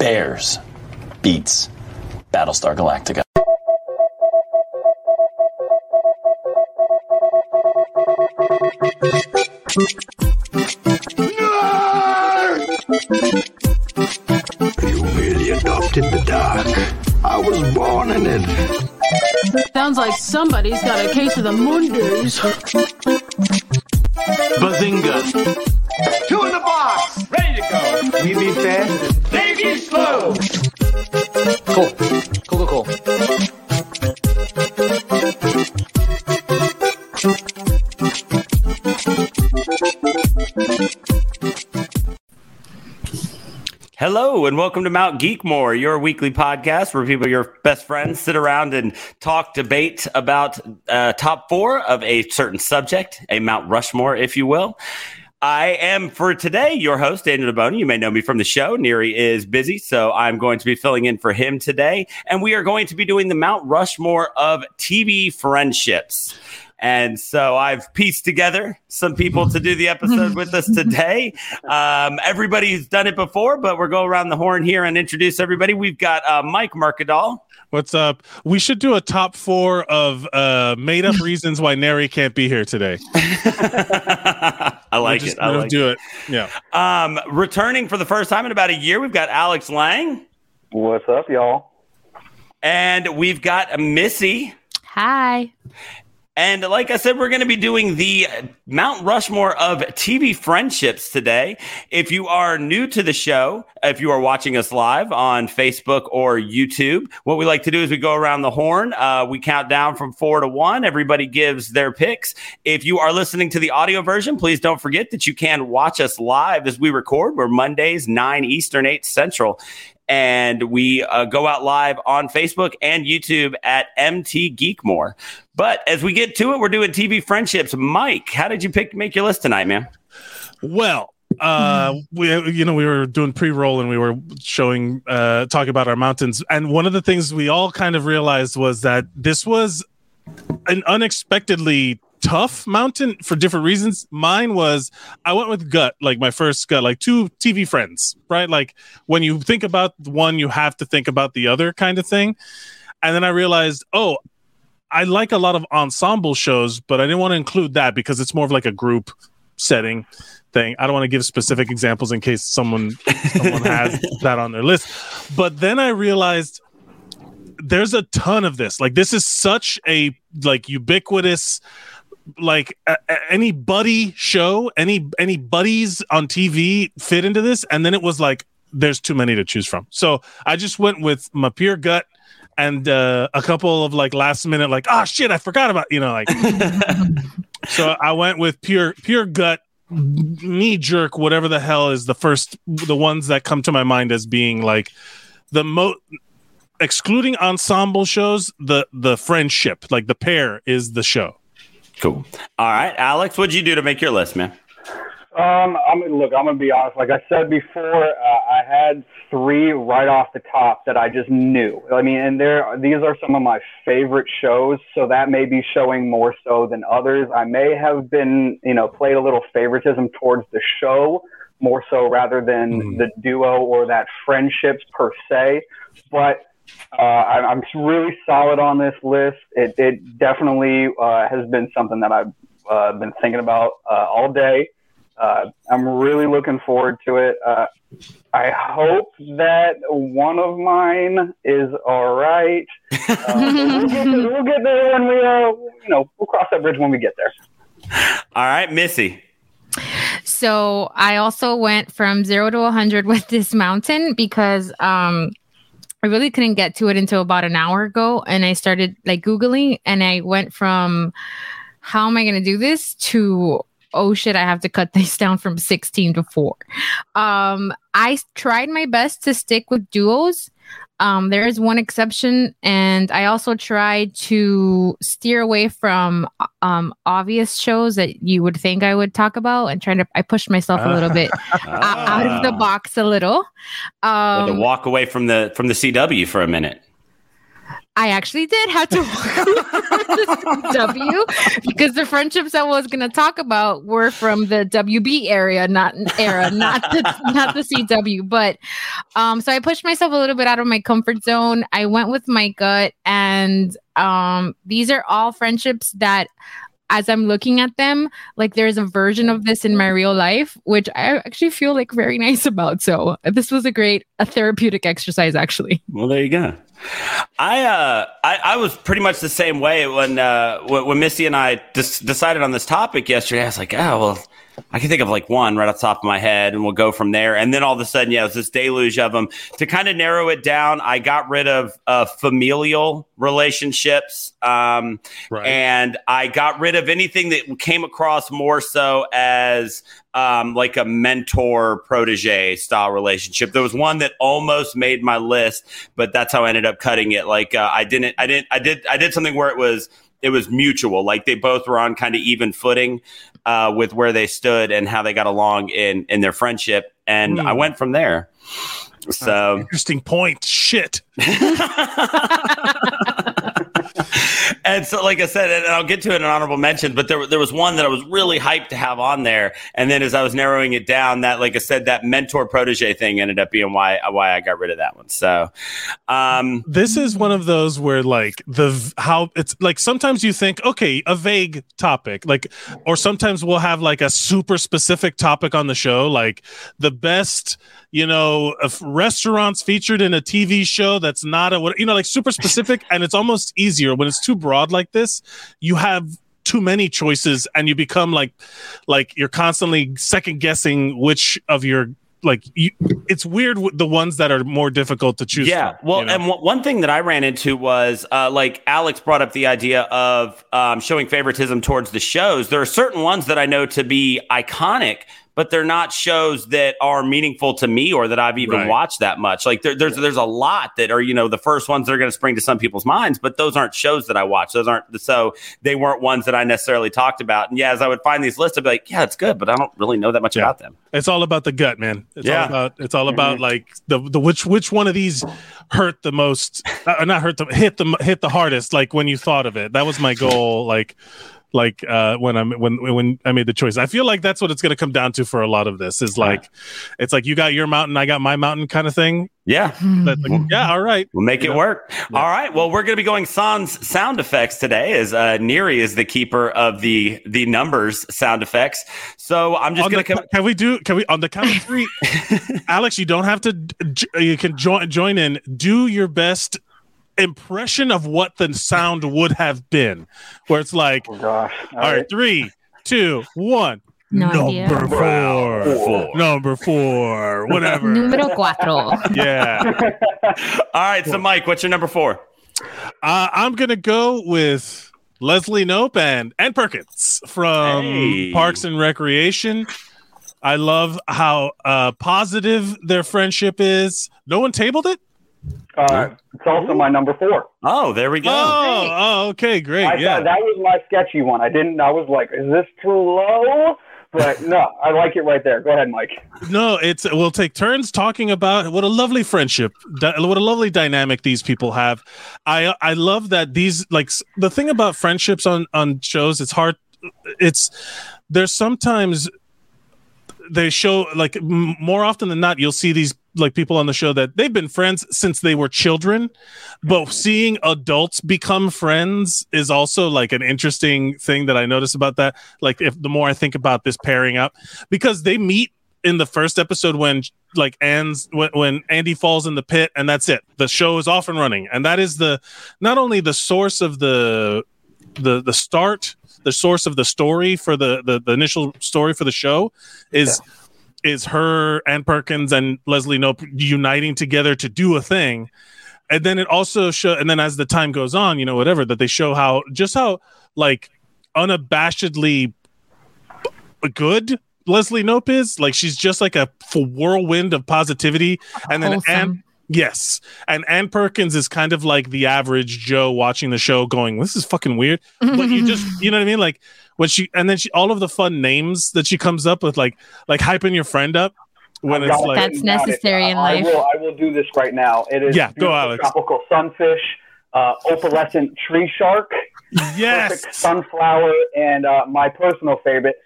Bears beats Battlestar Galactica. You merely adopted the dark. I was born in it. Sounds like somebody's got a case of the Mondays. Bazinga. Hello and welcome to Mount Geekmore, your weekly podcast where people, your best friends, sit around and talk, debate about uh, top four of a certain subject, a Mount Rushmore, if you will. I am for today your host, Daniel DeBoni. You may know me from the show. Neri is busy, so I'm going to be filling in for him today. And we are going to be doing the Mount Rushmore of TV friendships. And so I've pieced together some people to do the episode with us today. Um, everybody's done it before, but we're going around the horn here and introduce everybody. We've got uh, Mike Mercadal. What's up? We should do a top four of uh, made up reasons why Neri can't be here today. I like We'll just- it. I we'll like do it. Yeah. Um, returning for the first time in about a year, we've got Alex Lang, What's up, y'all? and we've got Missy. Hi. And like I said, we're going to be doing the Mount Rushmore of TV friendships today. If you are new to the show, if you are watching us live on Facebook or YouTube, what we like to do is we go around the horn. Uh, we count down from four to one. Everybody gives their picks. If you are listening to the audio version, please don't forget that you can watch us live as we record. We're Mondays, 9 Eastern, 8 Central and we uh, go out live on Facebook and YouTube at MT Geekmore. But as we get to it, we're doing TV friendships. Mike, how did you pick make your list tonight, man? Well, uh, we you know we were doing pre-roll and we were showing uh talking about our mountains, and one of the things we all kind of realized was that this was an unexpectedly tough mountain for different reasons. Mine was I went with gut, like my first gut, like two TV friends, right? Like when you think about one, you have to think about the other kind of thing. And then I realized, oh, I like a lot of ensemble shows, but I didn't want to include that because it's more of like a group setting thing. I don't want to give specific examples in case someone someone has that on their list. But then I realized there's a ton of this. Like this is such a like ubiquitous like any buddy show, any any buddies on TV fit into this and then it was like there's too many to choose from. So I just went with my pure gut and uh, a couple of like last minute like oh shit I forgot about you know like so I went with pure pure gut knee jerk whatever the hell is the first the ones that come to my mind as being like the mo excluding ensemble shows the the friendship like the pair is the show Cool. All right, Alex, what'd you do to make your list, man? Um, I'm look. I'm gonna be honest. Like I said before, uh, I had three right off the top that I just knew. I mean, and there, these are some of my favorite shows. So that may be showing more so than others. I may have been, you know, played a little favoritism towards the show more so rather than Mhm. the duo or that friendships per se. But uh, I, I'm really solid on this list. It, it definitely uh, has been something that I've uh, been thinking about uh, all day. Uh, I'm really looking forward to it. Uh, I hope that one of mine is all right. Uh, we'll, get there, we'll get there when we, uh, you know, we'll cross that bridge when we get there. All right, Missy. So I also went from zero to 100 with this mountain because um, I really couldn't get to it until about an hour ago. And I started like Googling and I went from how am I going to do this to oh shit, I have to cut this down from 16 to four. Um, I tried my best to stick with duos. Um, there is one exception, and I also try to steer away from um, obvious shows that you would think I would talk about, and trying to. I push myself a little bit out of the Ah. box a little. Had to Um, walk away from the from the CW for a minute. I actually did have to walk W because the friendships I was going to talk about were from the WB area, not era, not the not the CW. But um, so I pushed myself a little bit out of my comfort zone. I went with my gut, and um, these are all friendships that as I'm looking at them, like there's a version of this in my real life, which I actually feel like very nice about. So this was a great, a therapeutic exercise, actually. Well, there you go. I uh I, I was pretty much the same way when uh when, Missy and I decided on this topic yesterday. I was like, oh well, I can think of like one right off the top of my head, and we'll go from there. And then all of a sudden, yeah, it was this deluge of them. To kind of narrow it down, I got rid of uh, familial relationships, um, Right. and I got rid of anything that came across more so as um, like a mentor protege style relationship. There was one that almost made my list, but that's how I ended up cutting it. Like uh, I didn't, I didn't, I did, I did something where it was it was mutual. Like they both were on kind of even footing uh, with where they stood and how they got along in in their friendship, and I went from there. So Interesting point. Shit. and so, like I said, and I'll get to it in honorable mention, but there, there was one that I was really hyped to have on there. And then as I was narrowing it down, that, like I said, that mentor protege thing ended up being why, why I got rid of that one. So, um, this is one of those where like the how it's like sometimes you think okay a vague topic like or sometimes we'll have like a super specific topic on the show like the best you know restaurants featured in a tv show that's not a you know like super specific and it's almost easier when it's too broad like this you have too many choices and you become like like you're constantly second guessing which of your like you, it's weird with the ones that are more difficult to choose Yeah. from, Well, you know? and w- one thing that I ran into was uh, like Alex brought up the idea of um, showing favoritism towards the shows. There are certain ones that I know to be iconic, but they're not shows that are meaningful to me or that I've even Right. watched that much. Like there, there's there's a lot that are you know the first ones that are going to spring to some people's minds, but those aren't shows that I watch. Those aren't so they weren't ones that I necessarily talked about. And yeah, as I would find these lists, I'd be like, yeah, it's good, but I don't really know that much Yeah. about them. It's all about the gut, man. It's Yeah. all about it's all about like the the which which one of these hurt the most, uh, not hurt the hit the hit the hardest. Like when you thought of it, that was my goal. Like like uh when I'm when when I made the choice. I feel like that's what it's going to come down to for a lot of this. Is like it's like you got your mountain, I got my mountain kind of thing. Yeah. Like, yeah, all right. We'll make You it know? work. All right. Well, we're going to be going sans sound effects today, as uh, Neri is the keeper of the the numbers sound effects. So I'm just going to come. can we do can we on the count of three alex you don't have to you can join join in do your best impression of what the sound would have been where it's like Oh gosh. all right three two one No idea. number four, number four whatever Número cuatro. yeah All right. So, Mike, what's your number four? uh, i'm gonna go with leslie knope and ann perkins from Hey. parks and recreation I love how uh, positive their friendship is. No one tabled it. Uh, it's also my number four. Oh, there we go. Oh, oh, okay, great. I yeah, thought that was my sketchy one. I didn't. I was like, is this too low? But no, I like it right there. Go ahead, Mike. no, it's we'll take turns talking about what a lovely friendship, di- what a lovely dynamic these people have. I I love that these like the thing about friendships on on shows. It's hard. It's there's sometimes they show like m- more often than not you'll see these like people on the show that they've been friends since they were children but mm-hmm. seeing adults become friends is also like an interesting thing that i notice about that like if the more i think about this pairing up because they meet in the first episode when like Ann's when, when Andy falls in the pit and that's it. The show is off and running. And that is the not only the source of the the the start, the source of the story for the the, the initial story for the show is is her and Perkins and Leslie Knope uniting together to do a thing. And then it also show and then as the time goes on, you know, whatever, that they show how just how like unabashedly good Leslie Knope is. Like she's just like a whirlwind of positivity. And then Wholesome. Ann, yes, and Ann Perkins is kind of like the average Joe watching the show, going, "This is fucking weird." But you just, you know what I mean? Like when she, and then she, all of the fun names that she comes up with, like like hyping your friend up when I've it's got it like, That's written down. necessary in I life. will. I will do this right now. It is Yeah, go, beautiful Alex. tropical sunfish. uh, opalescent tree shark, Yes. perfect sunflower, and uh, my personal favorite,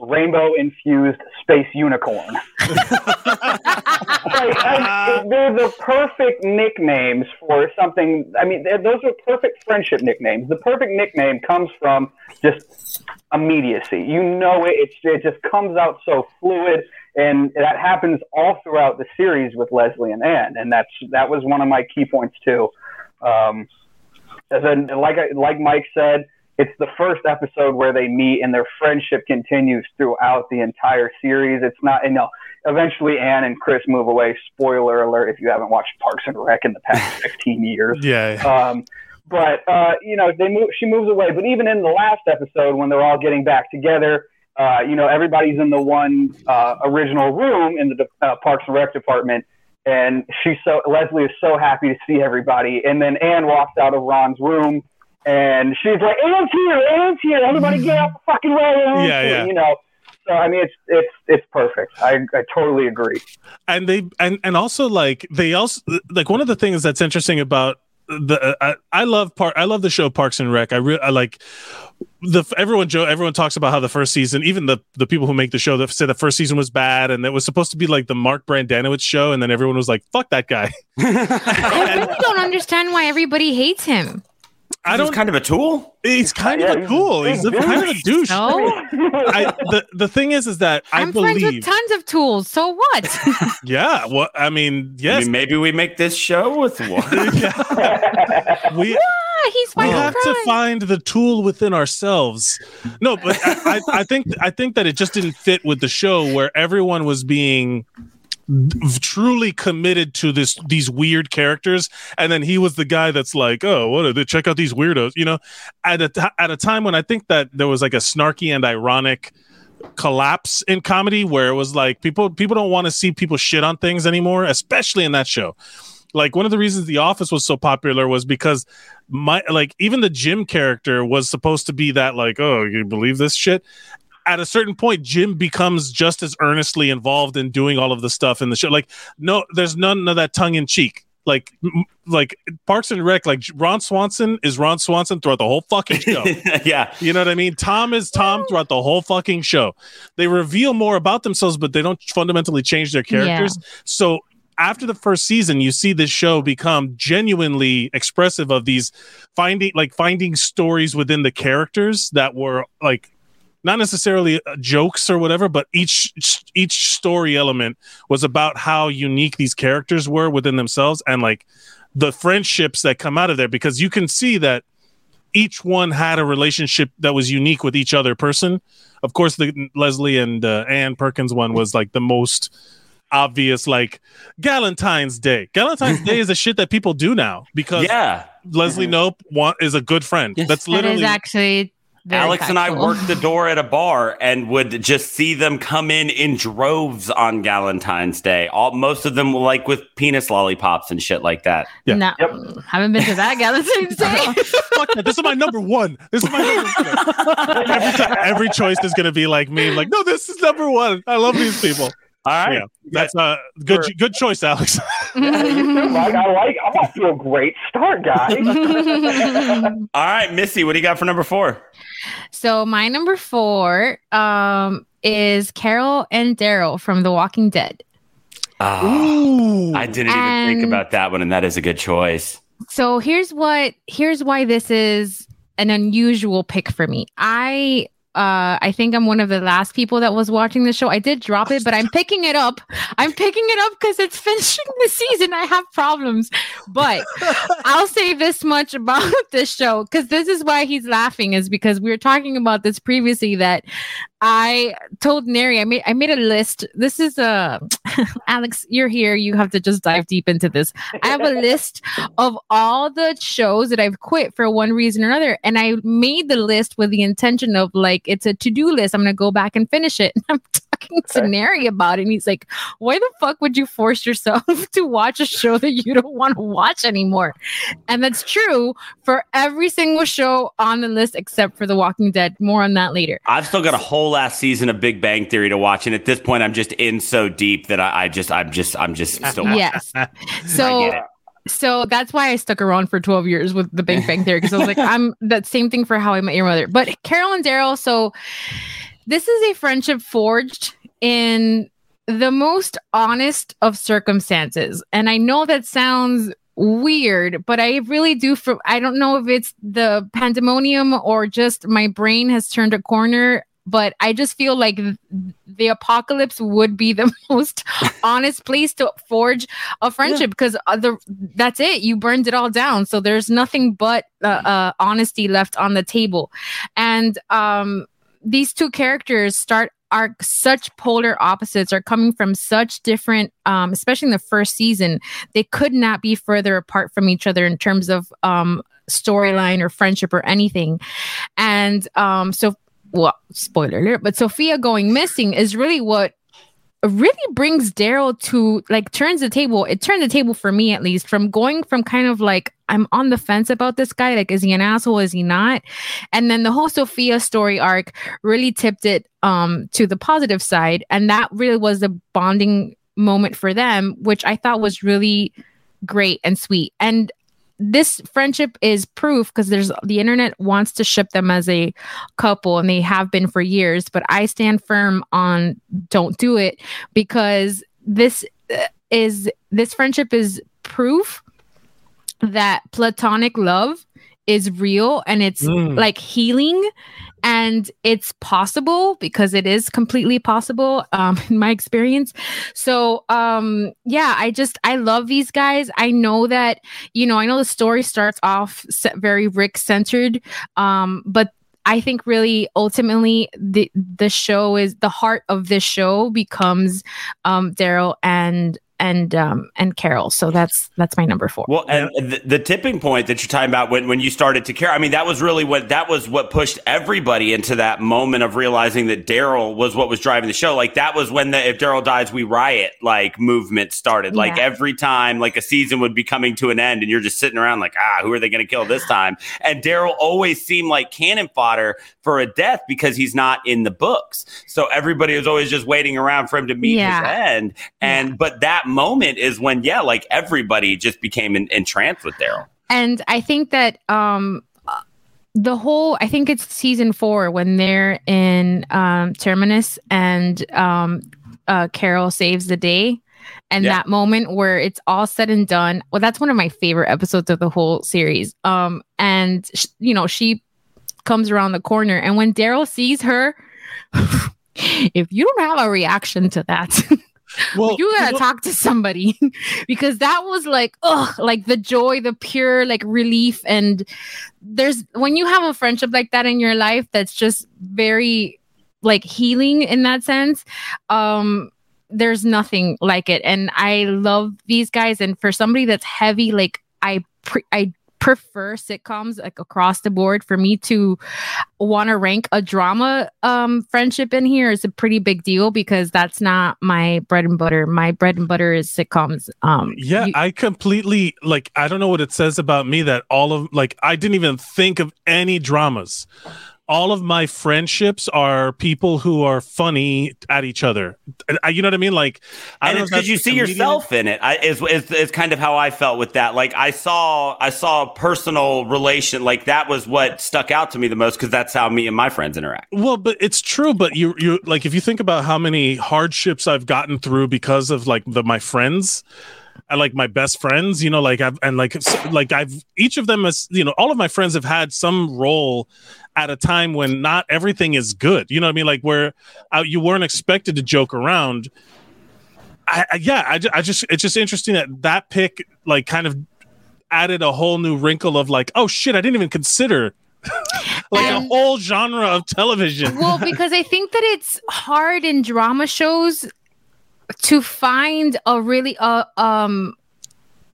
rainbow infused space unicorn. like, I, they're the perfect nicknames for something. I mean, those are perfect friendship nicknames. The perfect nickname comes from just immediacy. You know it. It's, it just comes out so fluid, and that happens all throughout the series with Leslie and Ann. And that's that was one of my key points too. Um, as in, like I- like Mike said, it's the first episode where they meet and their friendship continues throughout the entire series. It's not, you know, eventually Ann and Chris move away. Spoiler alert if you haven't watched Parks and Rec in the past 15 years. Yeah. Um, but uh, you know, they move. She moves away. But even in the last episode, when they're all getting back together, uh, you know, everybody's in the one uh, original room in the uh, Parks and Rec department, and she's so Leslie is so happy to see everybody. And then Ann walks out of Ron's room, and she's like, "Ann's here! Ann's here! Everybody get out the fucking way!" Ann's Yeah, here," yeah. You know. So I mean, it's it's it's perfect. I I totally agree. and they and and also like they also like one of the things that's interesting about the uh, I, I love part I love the show Parks and Rec. I really I like the everyone Joe everyone talks about how the first season even the the people who make the show that say the first season was bad and it was supposed to be like the Mark Brendanawicz show and then everyone was like fuck that guy. I really don't understand why everybody hates him. I He's don't kind of a tool. he's kind Yeah, of a he's a cool. big He's a, kind of a douche. No, I, the the thing is is that I I'm friends believe with tons of tools. So what? yeah well I mean I mean, maybe we make this show with one. we Ah, he's we fucking have to find the tool within ourselves. No, but I, I, I think I think that it just didn't fit with the show where everyone was being truly committed to this these weird characters. And then he was the guy that's like oh what are they check out these weirdos you know? At a t- at a time when i think that there was like a snarky and ironic collapse in comedy where it was like people people don't want to see people shit on things anymore especially in that show. Like one of the reasons the office was so popular was because my like even the jim character was supposed to be that like oh you believe this shit at a certain point jim becomes just as earnestly involved in doing all of the stuff in the show like no there's none of that tongue-in-cheek like m- like parks and rec like ron swanson is ron swanson throughout the whole fucking show yeah. you know what I mean? Tom is Tom throughout the whole fucking show. They reveal more about themselves, but they don't fundamentally change their characters. So after the first season, you see this show become genuinely expressive of these finding like finding stories within the characters that were like not necessarily uh, jokes or whatever, but each each story element was about how unique these characters were within themselves and like the friendships that come out of there because you can see that each one had a relationship that was unique with each other person. Of course, the Leslie and uh, Ann Perkins one was like the most obvious, like Galentine's Day. Galentine's Day is a shit that people do now because Yeah. Leslie Knope want, is a good friend. Yes. That's That is literally actually very Alex and I worked the door at a bar and would just see them come in in droves on Galentine's Day. All most of them like with penis lollipops and shit like that. Yeah. No, Yep. haven't been to that Galentine's Day. fuck that. This is my number one. This is my number one. every, ti- every choice is going to be like me. Like, no, this is number one. I love these people. All right. Yeah, that's a good good choice, Alex. Like, I like. I'm off to a great start, guys. All right, Missy, what do you got for number four? so my number four um, is Carol and Daryl from The Walking Dead. Ah, Ooh. I didn't even think about that one, and that is a good choice. So here's what here's why this is an unusual pick for me. I uh I think I'm one of the last people that was watching the show. I did drop it, but I'm picking it up. I'm picking it up because it's finishing the season. I have problems. But I'll say this much about this show because this is why he's laughing, is because we were talking about this previously that I told Neri I made I made a list. This is uh Alex, you're here. You have to just dive deep into this. I have a list of all the shows that I've quit for one reason or another. And I made the list with the intention of like, it's a to do list. I'm going to go back and finish it. And I'm talking to Okay. Neri about it. And he's like, why the fuck would you force yourself to watch a show that you don't want to watch anymore? And that's true for every single show on the list except for The Walking Dead. More on that later. I've still got a whole last season of Big Bang Theory to watch, and at this point, I'm just in so deep that I, I just, I'm just, I'm just still. watching. Yes. So so that's why I stuck around for 12 years with the Big Bang Theory because I was like, I'm that same thing for How I Met Your Mother. But Carol and Daryl, so this is a friendship forged in the most honest of circumstances. And I know that sounds weird, but I really do for I don't know if it's the pandemonium or just my brain has turned a corner but I just feel like the apocalypse would be the most honest place to forge a friendship because other that's it. You burned it all down, so there's nothing but uh, uh, honesty left on the table, and um, these two characters start are such polar opposites are coming from such different um, especially in the first season they could not be further apart from each other in terms of um, storyline or friendship or anything. And um, so well, spoiler alert, but Sophia going missing is really what really brings Daryl to like turns the table. It turned the table for me at least from going from kind of like I'm on the fence about this guy. Like, is he an asshole? Is he not? And then the whole Sophia story arc really tipped it um to the positive side. And that really was the bonding moment for them, which I thought was really great and sweet. And this friendship is proof because there's the internet wants to ship them as a couple and they have been for years but i stand firm on don't do it because this uh, is this friendship is proof that platonic love is real and it's mm. like healing and it's possible because it is completely possible um, in my experience. So um, yeah i just i love these guys. I know that you know i know the story starts off very rick centered um, but I think really ultimately the the show is the heart of this show becomes um, Daryl and and um and Carol. So that's that's my number four. Well, and the, the, tipping point that you're talking about when when you started to care, I mean, that was really what that was what pushed everybody into that moment of realizing that Daryl was what was driving the show. Like that was when the if Daryl dies, we riot like movement started. Like every time like a season would be coming to an end, and you're just sitting around like, ah, who are they going to kill this time? And Daryl always seemed like cannon fodder for a death because he's not in the books. So everybody was always just waiting around for him to meet yeah. his end. And yeah. but that moment is when, yeah, like everybody just became in, entranced with Daryl. And I think that um, the whole, I think it's season four when they're in um, Terminus and um, uh, Carol saves the day. And yeah. that moment where it's all said and done. Well, that's one of my favorite episodes of the whole series. Um, and sh- you know, she comes around the corner, and when Daryl sees her, if you don't have a reaction to that, well, you gotta well, talk to somebody because that was like, oh, like the joy, the pure like relief. And there's when you have a friendship like that in your life that's just very like healing in that sense. Um, there's nothing like it. And I love these guys. And for somebody that's heavy, like I pre- I prefer sitcoms like across the board for me to want to rank a drama um friendship in here is a pretty big deal because that's not my bread and butter. My bread and butter is sitcoms um yeah you- i completely like i don't know what it says about me that all of like i didn't even think of any dramas all of my friendships are people who are funny at each other. You know what I mean? Like, I and it's because you see comedian. yourself in it. I, is, is is kind of how I felt with that. Like, I saw I saw a personal relation. Like that was what stuck out to me the most because that's how me and my friends interact. Well, but it's true. But you you like if you think about how many hardships I've gotten through because of like the my friends I like my best friends, you know, like I've and like like I've each of them has you know all of my friends have had some role at a time when not everything is good. You know what I mean? Like where uh, you weren't expected to joke around. I, I yeah, I, I just it's just interesting that that pick like kind of added a whole new wrinkle of like, oh shit, I didn't even consider like and, a whole genre of television. well, because I think that it's hard in drama shows to find a really uh um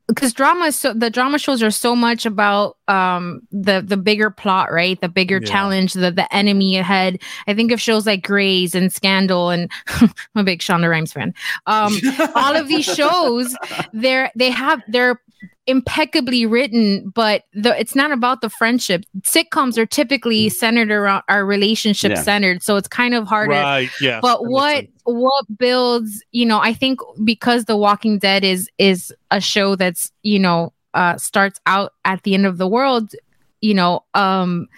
because drama so the drama shows are so much about um the the bigger plot right the bigger yeah. challenge the the enemy ahead i think of shows like Grey's and scandal and i'm a big shonda rhimes fan um all of these shows they're they have they're impeccably written, but the, it's not about the friendship. Sitcoms are typically mm. centered around our relationship yeah. centered, so it's kind of harder. Right. Yeah. But what what builds, you know, I think because The Walking Dead is is a show that's you know uh, starts out at the end of the world, you know, um,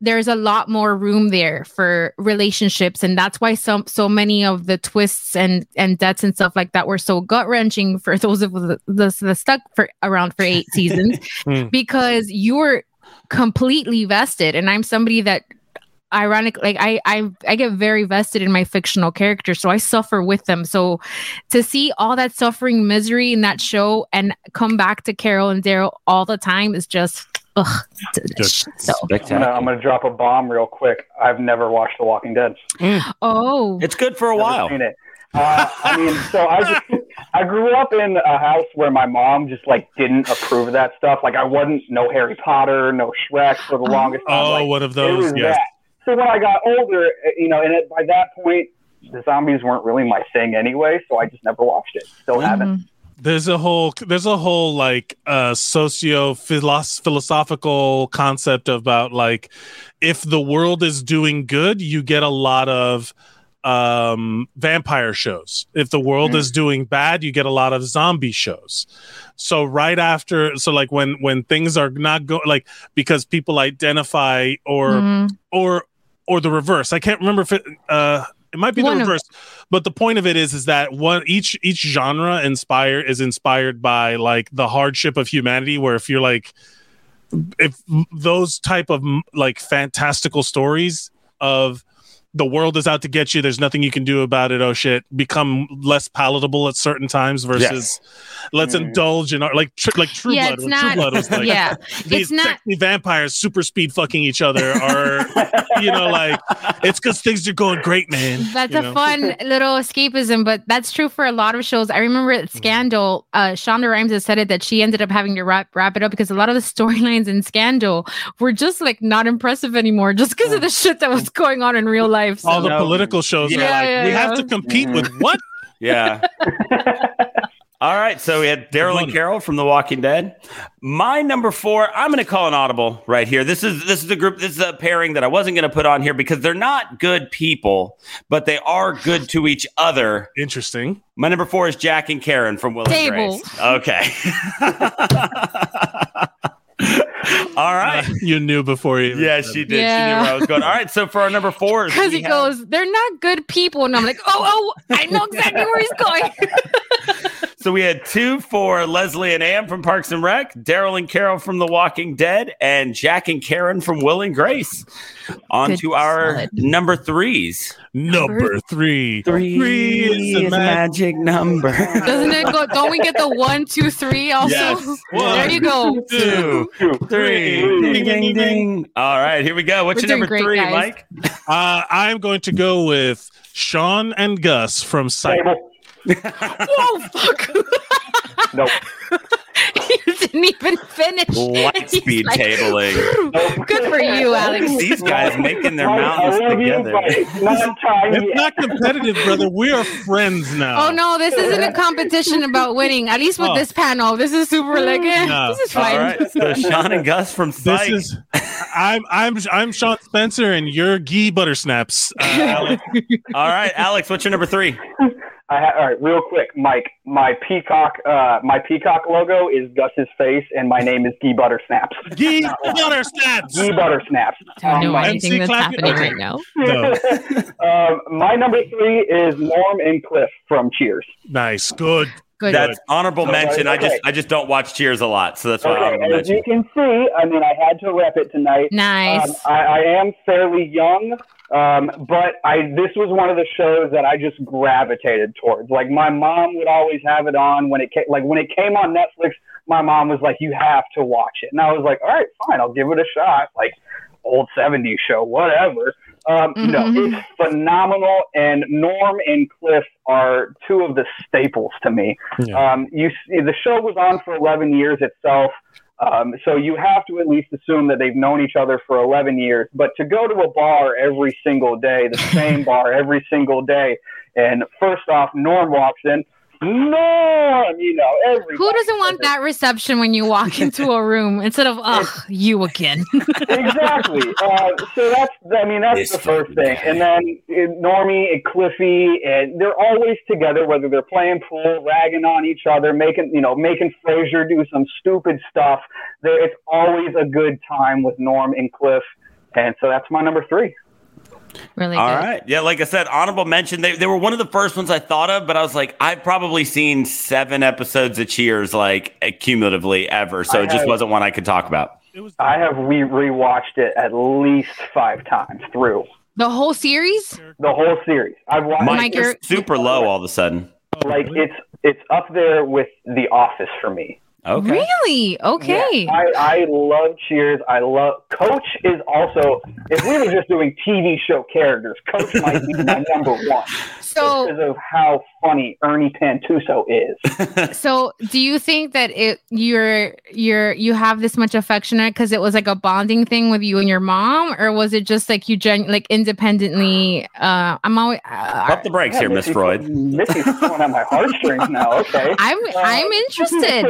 there's a lot more room there for relationships. And that's why some so many of the twists and and deaths and stuff like that were so gut wrenching for those of the, the, the stuck for around for eight seasons. Mm. because you're completely vested. And i'm somebody that ironic like I, I i get very vested in my fictional characters so i suffer with them so to see all that suffering misery in that show and come back to carol and daryl all the time is just ugh, so I'm gonna, I'm gonna drop a bomb real quick. I've never watched The Walking Dead. oh It's good for a Never while. Seen it. Uh, I mean, so I just I grew up in a house where my mom just like didn't approve of that stuff. Like I wasn't no Harry Potter, no Shrek for the longest time. Oh, Like, one of those. was Yes. that. So when I got older, uh, you know, and it, by that point, the zombies weren't really my thing anyway. So I just never watched it. Still haven't. there's a whole there's a whole like uh socio philosophical concept about like if the world is doing good you get a lot of um vampire shows if the world is doing bad you get a lot of zombie shows so right after so like when when things are not going like because people identify or Mhm. or or the reverse. I can't remember if it uh it might be One the reverse but the point of it is is that one each each genre inspire is inspired by like the hardship of humanity where if you're like if those type of like fantastical stories of the world is out to get you there's nothing you can do about it oh shit become less palatable at certain times versus let's indulge in our like tr- like true Yeah, blood it's not- true blood was like yeah. these It's not- sexy vampires super speed fucking each other or you know like it's because things are going great man That's you a know? fun little escapism, but that's true for a lot of shows. I remember at Scandal, uh, Shonda Rhimes has said it that she ended up having to wrap wrap it up because a lot of the storylines in Scandal were just like not impressive anymore, just because of the shit that was going on in real life. So. all the political shows are Yeah, like yeah, we yeah. have to compete with mm-hmm. what Yeah. All right, so we had Daryl and Carol from The Walking Dead. My number four, I'm going to call an audible right here. This is this is a group. This is a pairing that I wasn't going to put on here because they're not good people, but they are good to each other. Interesting. My number four is Jack and Karen from Will and Grace. Okay. All right. Uh, you knew before you Yeah, she did. She knew where I was going. All right, so for our number four, Because he goes, they're not good people, and I'm like, oh, oh, I know exactly where he's going. So we had two for Leslie and Ann from Parks and Rec, Daryl and Carol from The Walking Dead, and Jack and Karen from Will and Grace. On Good to our solid. number threes. number three Three is the is a mag- magic number. Doesn't it go? Don't we get the one, two, three also? Yes. there you go. Two, three, ding, ding, ding. All right, here we go. What's We're your number great, three, guys. Mike? uh i'm going to go with shawn and gus from Psych. Table. Whoa, fuck. Nope. you didn't even finish. Light speed like, tabling. Good for you, Alex. These guys making their mountains together. You, it's not it's not competitive brother we are friends now Oh no, this isn't a competition about winning. At least with Oh. this panel, this is super like eh, No. this is All fine. right, so Shawn and Gus from this is i'm i'm i'm shawn spencer and you're gee buttersnaps uh, All right, Alex, what's your number three? I ha- all right, real quick, Mike. My peacock, uh, my peacock logo is Gus's face, and my name is Gee Buttersnaps. gee buttersnaps Gee Buttersnaps. Don't know Um, anything MC that's clap- happening okay. right now. No. um, my number three is Norm and Cliff from Cheers. nice good Good. That's honorable Okay, mention. I just. I just don't watch Cheers a lot, so that's why Okay, honorable as you can see, I mean, I had to rep it tonight. nice. Um, I, I am fairly young, um, but I this was one of the shows that I just gravitated towards. Like my mom would always have it on when it came, like when it came on Netflix. My mom was like, "You have to watch it," and I was like, "All right, fine, I'll give it a shot." Like old '70s show, whatever. Um, No, Mhm. it's phenomenal, and Norm and Cliff are two of the staples to me. Yeah. Um, you see, the show was on for 11 years itself. Um, so you have to at least assume that they've known each other for 11 years. But to go to a bar every single day, the same bar every single day, and first off, Norm walks in, Norm, you know, every Who doesn't want that reception when you walk into a room instead of ugh you again? exactly. Uh, so that's, I mean, that's This the first thing. guy. And then uh, Normie and Cliffy, and they're always together, whether they're playing pool, ragging on each other, making, you know, making Frasier do some stupid stuff. There, it's always a good time with Norm and Cliff. And so that's my number three. Really All good. right. Yeah, like I said, honorable mention. They, they were one of the first ones I thought of, but I was like, I've probably seen seven episodes of Cheers, like cumulatively ever. So I it just have- wasn't one I could talk about. It was I have re rewatched it at least five times through The whole series? the whole series. I've watched Mike, Mike, you're you're- super low all of a sudden. like oh, it's it's up there with The Office for me. Okay. Really? Okay. Yeah, I, I love Cheers. I love Coach is also. If we were just doing TV show characters, Coach might be my number one so because of how funny Ernie Pantusso is. so do you think that it you're you're you have this much affection because it was like a bonding thing with you and your mom or was it just like you gen like independently uh i'm always uh, Pump the brakes here, Miss Missy's- Freud. Missy's pulling at my heartstrings now. Okay. i'm i'm interested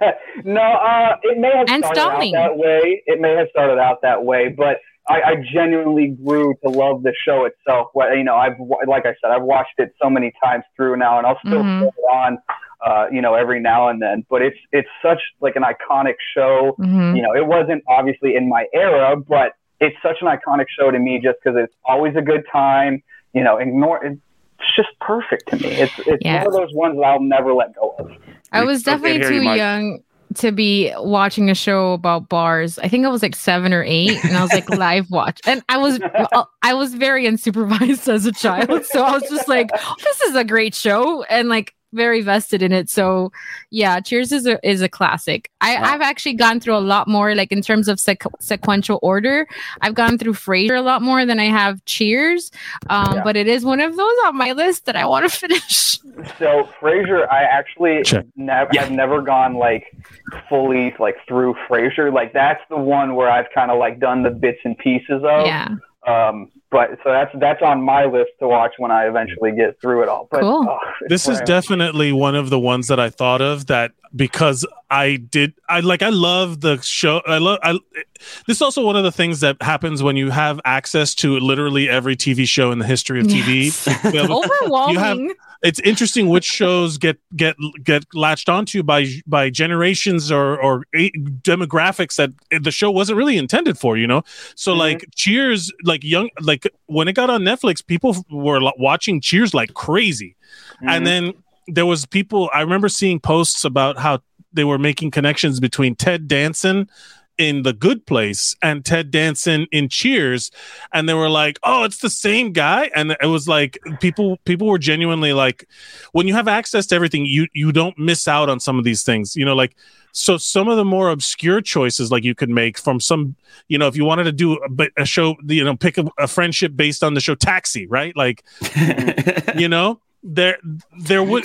no, uh, it may have And started stalling. out that way. It may have started out that way, but I, I genuinely grew to love the show itself. You know, I've like I said, I've watched it so many times through now, and I'll still Mhm. put it on, uh, you know, every now and then. But it's it's such like an iconic show. Mhm. You know, it wasn't obviously in my era, but it's such an iconic show to me just because it's always a good time. You know, ignore it's just perfect to me. It's it's Yeah. one of those ones that I'll never let go of. i was Okay, definitely here you, too young to be watching a show about bars i think i was like seven or eight and i was like live watch and i was uh, i was very unsupervised as a child so i was just like oh, this is a great show and like very vested in it so yeah cheers is a is a classic i i've actually gone through a lot more like in terms of sequ- sequential order i've gone through frasier a lot more than i have cheers um Yeah. but it is one of those on my list that i want to finish So Frasier, I actually Check. never Yeah. have never gone like fully like through Frasier. Like that's the one where I've kind of like done the bits and pieces of. yeah Um, but so that's that's on my list to watch when I eventually get through it all. But Cool. oh, this is definitely one of the ones that I thought of that because I did I like I love the show I love I this is also one of the things that happens when you have access to literally every TV show in the history of TV. You have- overwhelming it's interesting which shows get get get latched onto by by generations or or demographics that the show wasn't really intended for you know so Mhm. like cheers like young like when it got on netflix people were watching cheers like crazy Mhm. and then there was people i remember seeing posts about how they were making connections between ted danson in the good place and ted danson in cheers and they were like oh it's the same guy? And it was like people people were genuinely like when you have access to everything you you don't miss out on some of these things you know like so some of the more obscure choices like you could make from some you know if you wanted to do a, a show you know pick a, a friendship based on the show taxi right? Like you know there there would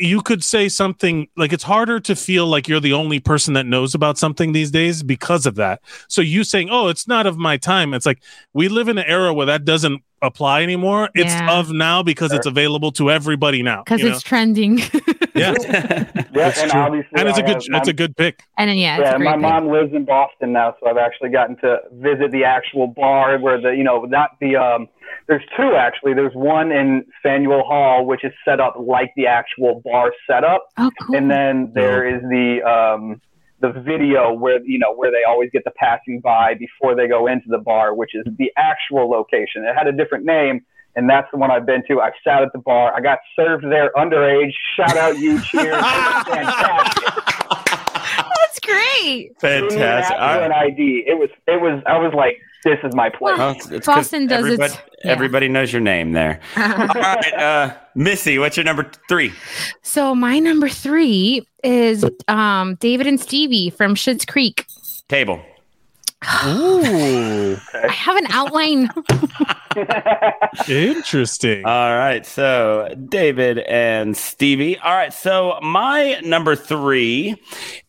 you could say something like it's harder to feel like you're the only person that knows about something these days because of that. So you saying, "Oh, it's not of my time." It's like we live in an era where that doesn't apply anymore. It's of now because it's available to everybody now. because you it's trending know? yeah, yeah, that's and true. obviously and it's a I good have my- a good pick. and then yeah, it's yeah, a my great pick. mom lives in Boston now, so I've actually gotten to visit the actual bar where the you know not the um. There's two actually. There's one in Faneuil Hall, which is set up like the actual bar setup, oh cool and then there is the um the video where you know where they always get the passing by before they go into the bar, which is the actual location. It had a different name. And that's the one I've been to. I've sat at the bar. I got served there underage. Shout out you, cheers. Fantastic. that's great Fantastic. ask an. ID. It was. It was. I was like, this is my place. Well, it's- it's 'cause Boston does its- everybody, yeah. everybody knows your name there. All right, uh, Missy, what's your number three? so my number three is um david and stevie from Schitt's creek Table. Ooh, i have an outline interesting. All right, so David and Stevie. All right, so my number three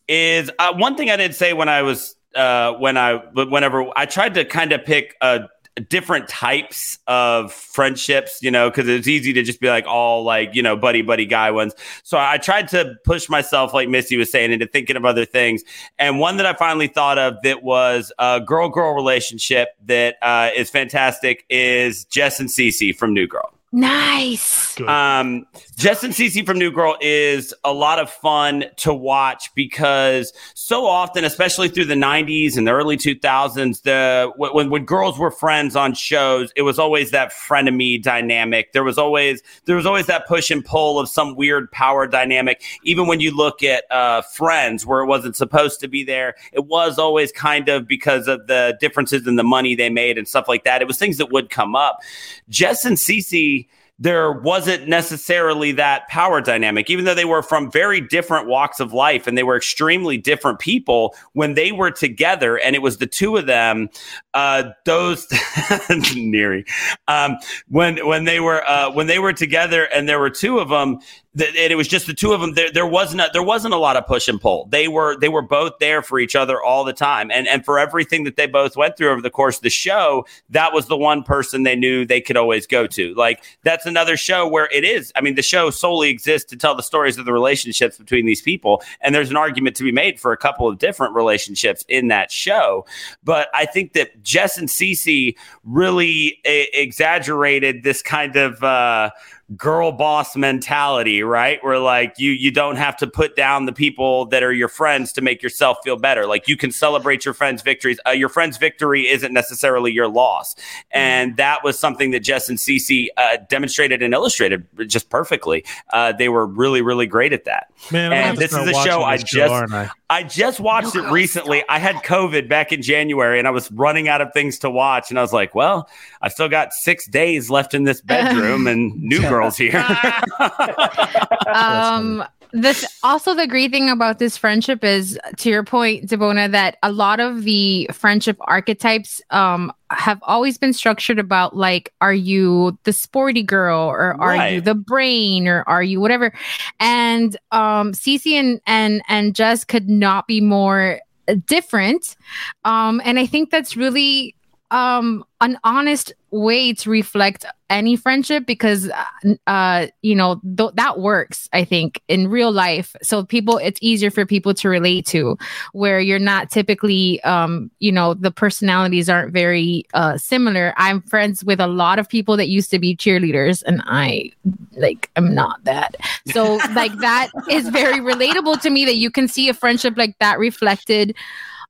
is uh, one thing I didn't say when I was uh, when I but whenever I tried to kind of pick a different types of friendships, you know, because it's easy to just be like all like, you know, buddy buddy guy ones. So I tried to push myself, like Missy was saying, into thinking of other things. And one that I finally thought of that was a girl girl relationship that uh, is fantastic is Jess and Cece from New Girl. Nice. Um, And Cece from New Girl is a lot of fun to watch because so often, especially through the '90s and the early 2000s, the when when girls were friends on shows, it was always that frenemy dynamic. There was always there was always that push and pull of some weird power dynamic. Even when you look at uh, Friends, where it wasn't supposed to be there, it was always kind of because of the differences in the money they made and stuff like that. It was things that would come up. And Cece there wasn't necessarily that power dynamic, even though they were from very different walks of life and they were extremely different people. When they were together, and it was the two of them, uh, those Neri, um, when when they were uh, when they were together, and there were two of them, and it was just the two of them. There, there wasn't a, there wasn't a lot of push and pull. They were they were both there for each other all the time, and and for everything that they both went through over the course of the show, that was the one person they knew they could always go to. Like that's another show where it is. I mean, the show solely exists to tell the stories of the relationships between these people, and there's an argument to be made for a couple of different relationships in that show. But I think that Jess and Cece really a- exaggerated this kind of. Uh, girl boss mentality, right? Where like you you don't have to put down the people that are your friends to make yourself feel better. Like you can celebrate your friends' victories. Uh, your friend's victory isn't necessarily your loss, and that was something that Jess and Cece uh, demonstrated and illustrated just perfectly. Uh, they were really really great at that. Man, and this is start a show I just aren't I? I just watched it recently. I had COVID back in January and I was running out of things to watch. And I was like, well, I still got six days left in this bedroom and New Girl's here. um this also the great thing about this friendship is to your point Debona that a lot of the friendship archetypes um have always been structured about like are you the sporty girl or are you the brain or are you whatever? And um Cece and and and Jess could not be more different. Um and I think that's really um an honest way to reflect any friendship because uh, uh you know th- that works i think in real life so people it's easier for people to relate to where you're not typically um you know the personalities aren't very uh similar i'm friends with a lot of people that used to be cheerleaders and i like i'm not that so like that is very relatable to me that you can see a friendship like that reflected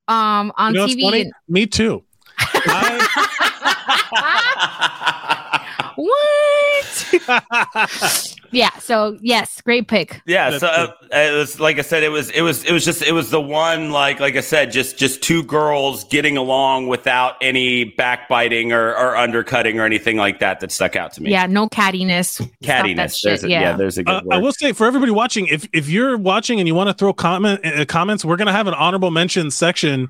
um on You know tv funny? and- Me too. what yeah so yes great pick yeah. So uh, it was like I said, it was it was it was just it was the one like like I said, just just two girls getting along without any backbiting or, or undercutting or anything like that that stuck out to me. yeah no cattiness Cattiness. There's a, yeah. there's a good Uh, word. I will say for everybody watching, if if you're watching and you want to throw comment uh, comments, we're gonna have an honorable mention section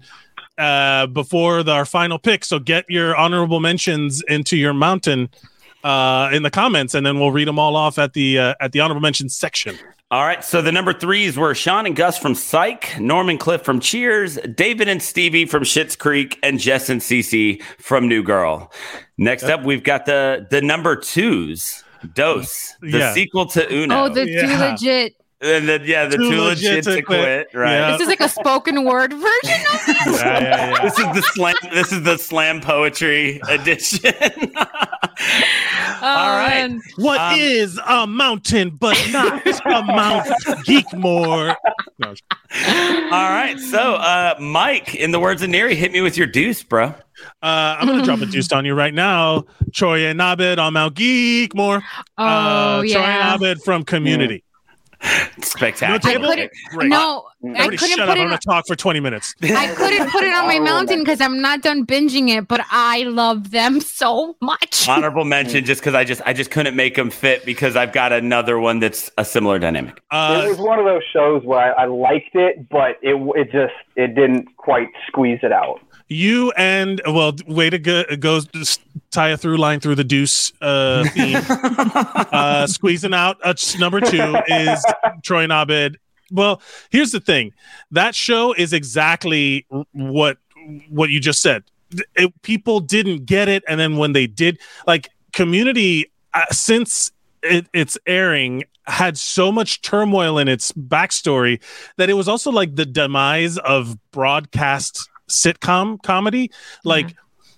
uh, before the, our final pick. So get your honorable mentions into your mountain uh, in the comments, and then we'll read them all off at the uh, at the honorable mentions section. All right, so the number threes were Shawn and Gus from Psych, Norm and Cliff from Cheers, David and Stevie from Schitt's Creek, and Jess and Cece from New Girl. Next up, we've got the the number twos, Dose, the Yeah. sequel to Uno. oh the two Yeah. legit and then yeah, the Too too, legit legit, to to quit. quit, right? Yeah. this is like a spoken word version of it Yeah, yeah, yeah. This is the slam. This is the slam poetry edition. All right. Um, What Um, is a mountain but not a Mount Geekmore? No, All right. So, uh, Mike, in the words of Neri, hit me with your deuce, bro. Uh, I'm gonna drop a deuce on you right now. Troy and Abed on Mount Geekmore. oh uh, Troy yeah and Abed from Community. Spectacular. No table? couldn't- Great. no I couldn't shut put up. It I'm on, gonna talk for 20 minutes. i couldn't put it on my mountain because i'm not done binging it but i love them so much Honorable mention, just because I just I just couldn't make them fit because I've got another one that's a similar dynamic. it Uh, was one of those shows where I, I liked it, but it it just it didn't quite squeeze it out. You and well, way to go, go tie a through line through the deuce uh, theme. uh, squeezing out uh, number two is Troy and Abed. Well, here's the thing: that show is exactly what what you just said. it, people didn't get it, and then when they did, like Community, uh, since it, its airing had so much turmoil in its backstory that it was also like the demise of broadcast sitcom comedy like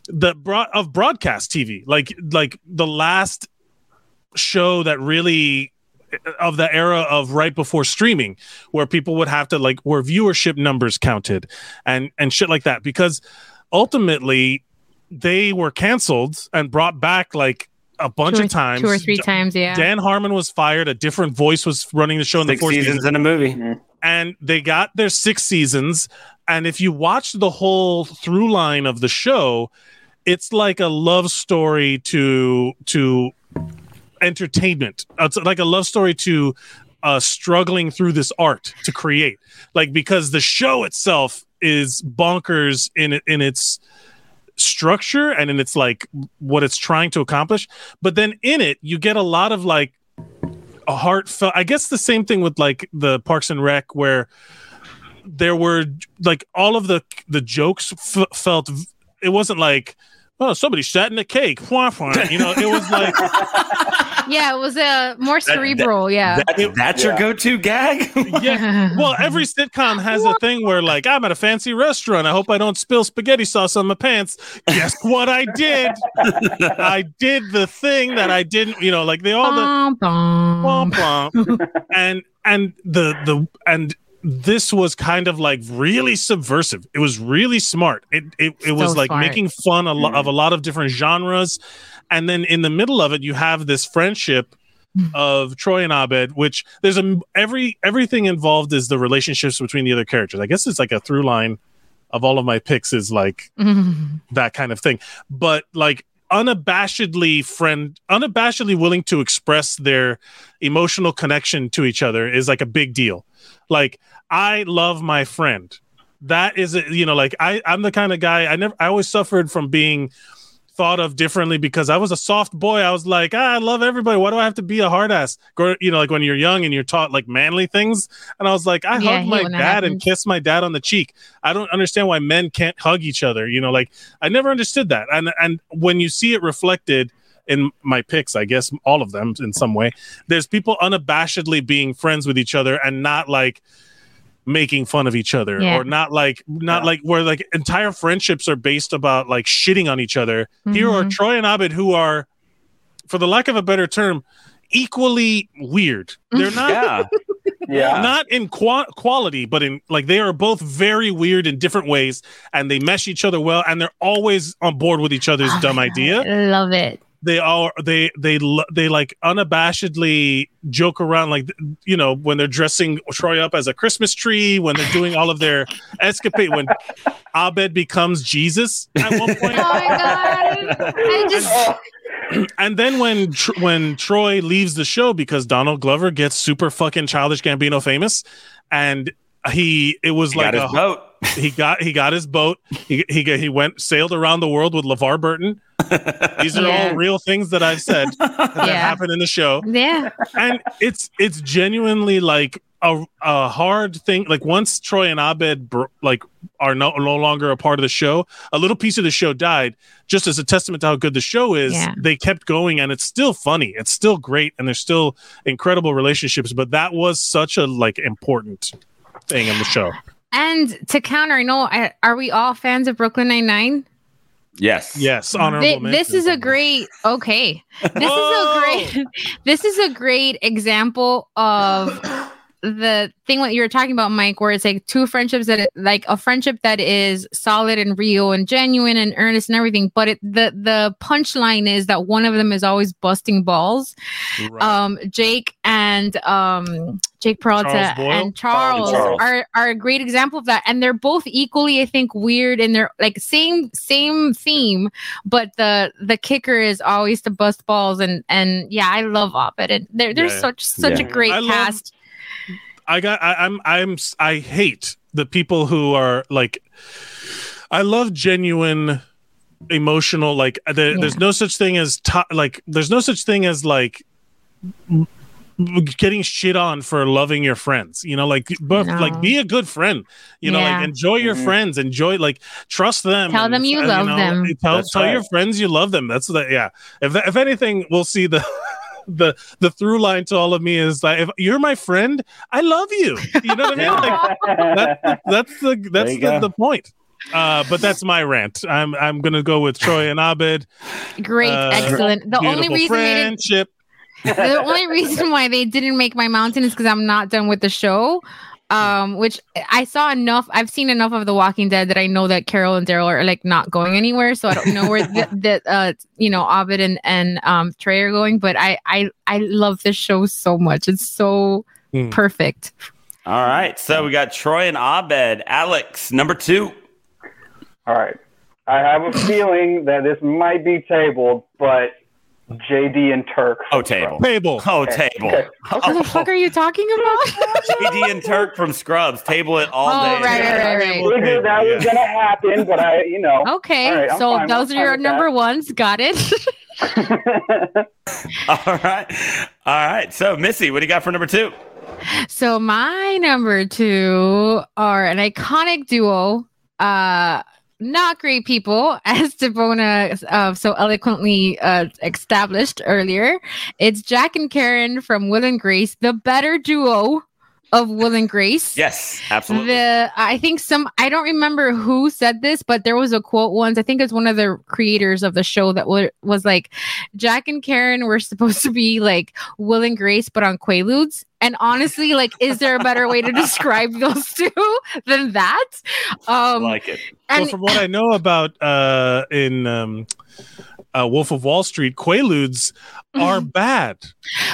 the broad of broadcast tv like like the last show that really uh, of the era of right before streaming where people would have to like where viewership numbers counted and and shit like that because ultimately they were canceled and brought back like a bunch two of times two or three times. Yeah. Dan Harmon was fired. A different voice was running the show in Six the fourth seasons season, in a movie. Mm-hmm. And they got their six seasons. And if you watch the whole through line of the show, it's like a love story to to entertainment. It's like a love story to uh, struggling through this art to create. Like because the show itself is bonkers in in its structure and in its like what it's trying to accomplish. But then in it, you get a lot of like heartfelt. I guess the same thing with like the Parks and Rec, where there were like all of the the jokes f- felt. It wasn't like. Oh, somebody sat in a cake. Wah, wah. You know, it was like yeah, it was a more cerebral. yeah. That- that's your go-to gag. yeah. Well, every sitcom has a thing where, like, I'm at a fancy restaurant. I hope I don't spill spaghetti sauce on my pants. Guess what I did? I did the thing that I didn't. You know, like they all the Bum, bum. womp womp. and and the the and this was kind of like really subversive. It was really smart. It it, it was So like smart. making fun a lo- of a mm-hmm. lot of different genres, and then in the middle of it, you have this friendship mm. of Troy and Abed, which there's a every everything involved is the relationships between the other characters. I guess it's like a through line of all of my picks is like mm-hmm. that kind of thing. But like unabashedly friend unabashedly willing to express their emotional connection to each other is like a big deal. Like I love my friend. That is you know like I I'm the kind of guy I never I always suffered from being thought of differently because I was a soft boy. I was like, ah, I love everybody. Why do I have to be a hard ass? You know, like when you're young and you're taught like manly things. And I was like, I Yeah, hug my dad and kiss my dad on the cheek. I don't understand why men can't hug each other. You know, like I never understood that. And and when you see it reflected in my picks, I guess all of them in some way, there's people unabashedly being friends with each other and not like making fun of each other Yeah. or not like not like where like entire friendships are based about like shitting on each other here are Mhm. troy and abed who are for the lack of a better term equally weird they're not yeah. Yeah. not in qua- quality but in like they are both very weird in different ways and they mesh each other well and they're always on board with each other's dumb idea I love it. They all they they they like unabashedly joke around like you know when they're dressing Troy up as a Christmas tree when they're doing all of their escapade when Abed becomes Jesus at one point Oh my god! I just and then when Tr- when Troy leaves the show because Donald Glover gets super fucking childish Gambino famous and he it was He like got a his boat. He got he got his boat. He he he went sailed around the world with LeVar Burton. These are Yeah. all real things that I've said that Yeah. happened in the show, yeah. and it's it's genuinely like a a hard thing. Like once Troy and Abed br- like are no no longer a part of the show, a little piece of the show died. Just as a testament to how good the show is, Yeah. they kept going, and it's still funny. It's still great, and there's still incredible relationships. But that was such a like important thing in the show. And to counter, I know. Are we all fans of Brooklyn Nine Nine? Yes. Yes, honorable. Thi- this is a great. Okay, this is a great. This is a great example of the thing what you were talking about, Mike, where it's like two friendships that like a friendship that is solid and real and genuine and earnest and everything. But it, the the punchline is that one of them is always busting balls. Right. Um, Jake and um Jake Peralta Charles and Charles, Charles. are are a great example of that, and they're both equally, I think, weird in their like same same theme, but the the kicker is always to bust balls, and and yeah, I love Op-Ed. And they're they're Yeah. such such Yeah. a great I love- cast. I got I, I'm I'm I hate the people who are like I love genuine emotional like the, there's no such thing as to, like there's no such thing as like getting shit on for loving your friends. You know, like but No. like be a good friend. You know, Yeah. like enjoy your Mhm. friends, enjoy like trust them. Tell and, them you uh, love them. Tell, That's tell your friends you love them. That's the yeah. If if anything, we'll see the. The the through line to all of me is like if you're my friend, I love you. You know what I mean? Like, that, that's the that's the, go. the point. Uh, but that's my rant. I'm I'm gonna go with Troy and Abed. Great, Uh, excellent. The only Beautiful reason they friendship. the only reason why they didn't make my mountain is because I'm not done with the show. Um, which I saw enough. I've seen enough of The Walking Dead that I know that Carol and Daryl are like not going anywhere. So I don't know where the, the uh you know Ovid and and um Trey are going. But I I I love this show so much. It's so Hmm. perfect. All right. So we got Troy and Abed. Alex, number two. All right. I have a feeling that this might be tabled, but JD and Turk. Oh, table. Table. Oh, table. What the fuck are you talking about? JD and Turk from Scrubs. Table it all Oh, day. right, right, right, right. Figured that was gonna happen, but I, you know. Okay, All right, I'm so fine- those I'm are your fine with number ones. Got it. All right. All right. So, Missy, what do you got for number two? So my number two are an iconic duo. Uh not great people, as Devona uh, so eloquently uh, established earlier. It's Jack and Karen from Will and Grace, the better duo of Will and Grace. Yes, absolutely. The I think some I don't remember who said this, but there was a quote once. I think it's one of the creators of the show that wa- was like, Jack and Karen were supposed to be like Will and Grace, but on Quaaludes. And honestly, like, is there a better way to describe those two than that? Um, like it. Well, and from what I know about uh, in um, uh, Wolf of Wall Street, Quaaludes are bad.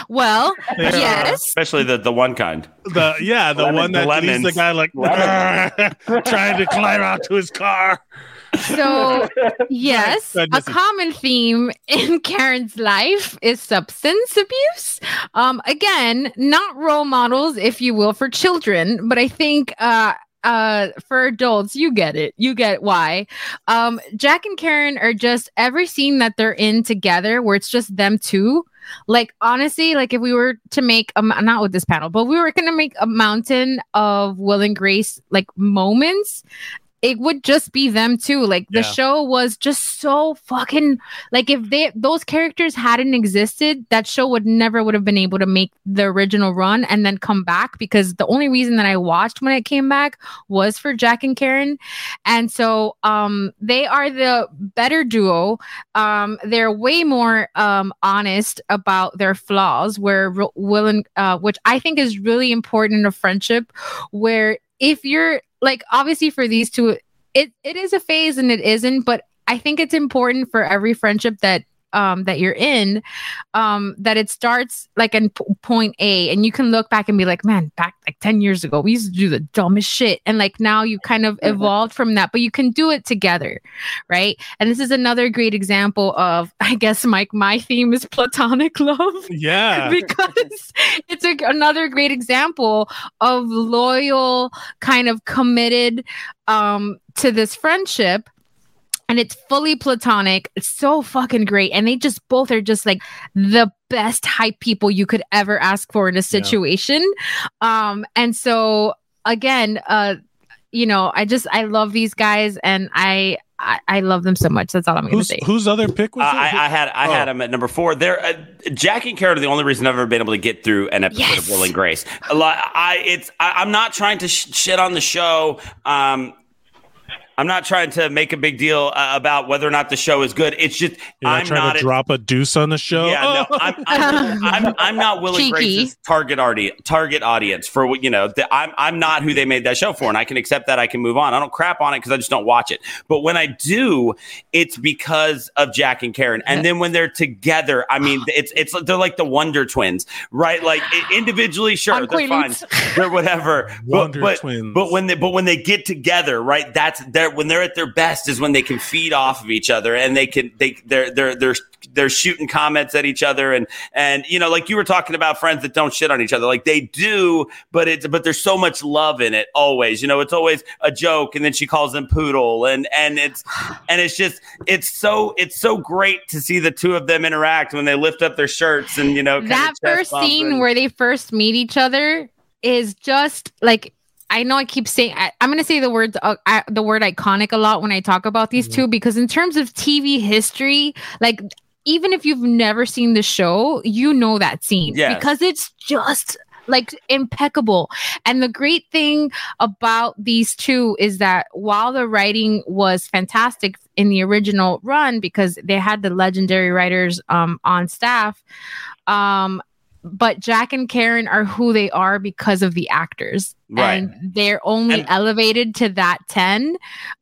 well, They are- yes, Especially the, the one kind. The yeah, the Lemon- one that leaves the guy like trying to climb out to his car. So yes, a common theme in Karen's life is substance abuse. Um, again, not role models, if you will, for children, but I think uh uh for adults you get it. You get why. Um jack and karen are just every scene that they're in together where it's just them two. Like honestly like if we were to make a not with this panel but we were gonna make a mountain of will and grace like moments it would just be them too. like the Yeah. show was just so fucking like if they those characters hadn't existed that show would never would have been able to make the original run and then come back because the only reason that i watched when it came back was for jack and karen and so um they are the better duo um they're way more um honest about their flaws where will and uh which i think is really important in a friendship where if you're like obviously for these two it it is a phase and it isn't but i think it's important for every friendship that um that you're in um that it starts like in p- point a and you can look back and be like man back like 10 years ago we used to do the dumbest shit. And like now you kind of evolved from that but you can do it together right? And this is another great example of i guess mike my theme is platonic love. Yeah, because it's a, another great example of loyal kind of committed um to this friendship and it's fully platonic it's so fucking great and they just both are just like the best hype people you could ever ask for in a situation um and so again uh you know i just i love these guys and i i, I love them so much that's all i'm gonna say whose other pick Uh, was it? I, I had I Oh. had them at number four. There, uh, Jack and Karen are the only reason I've ever been able to get through an episode Yes. of Will and Grace. A lot, I it's I, I'm not trying to sh- shit on the show. Um, I'm not trying to make a big deal uh, about whether or not the show is good. It's just You're not I'm trying not. to at- drop a deuce on the show. yeah, Oh. no, I'm, I'm, I'm, I'm not Will and Cheeky. Grace's target audi- target audience for what you know. The, I'm I'm not who they made that show for, and I can accept that. I can move on. I don't crap on it because I just don't watch it. But when I do, it's because of Jack and Karen. And then when they're together, I mean, it's it's they're like the Wonder Twins, right? Like i- individually, sure, On they're fine, they're whatever. but, Wonder but, Twins. but when they but when they get together, right? That's they're they're when they're at their best is when they can feed off of each other and they can they they're they're they're they're shooting comments at each other and and you know like you were talking about friends that don't shit on each other like they do but it's but there's so much love in it always you know it's always a joke and then she calls him poodle and and it's and it's just it's so it's so great to see the two of them interact when they lift up their shirts and you know that first scene and- where they first meet each other is just like I know I keep saying I, I'm going to say the word uh, I, the word iconic a lot when I talk about these two because in terms of TV history, like even if you've never seen the show, you know that scene Yes. because it's just like impeccable. And the great thing about these two is that while the writing was fantastic in the original run because they had the legendary writers um, on staff, um, but Jack and Karen are who they are because of the actors. Right. And they're only And- elevated to that 10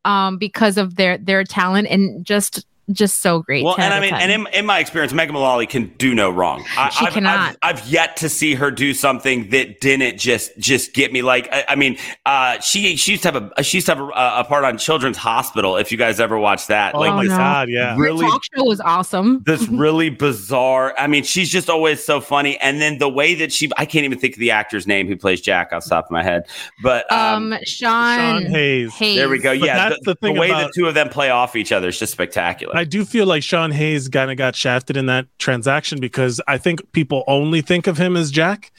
um, because of their their talent and just just so great. Well, and I mean, 10. and in, in my experience, Megan Mullally can do no wrong. I, She I've, cannot. I've, I've yet to see her do something that didn't just just get me. Like, I, I mean, uh, she she used to have a she used to have a, a part on Children's Hospital. If you guys ever watched that, Oh like my no. god, yeah. Her really talk show was awesome. this really bizarre. I mean, she's just always so funny. And then the way that she, I can't even think of the actor's name who plays Jack off the top of my head. But um, Um, Sean, Sean Hayes. Hayes. there we go. But Yeah, that's the, the thing the way about- the two of them play off each other is just spectacular. I do feel like Sean Hayes kind of got shafted in that transaction because I think people only think of him as Jack,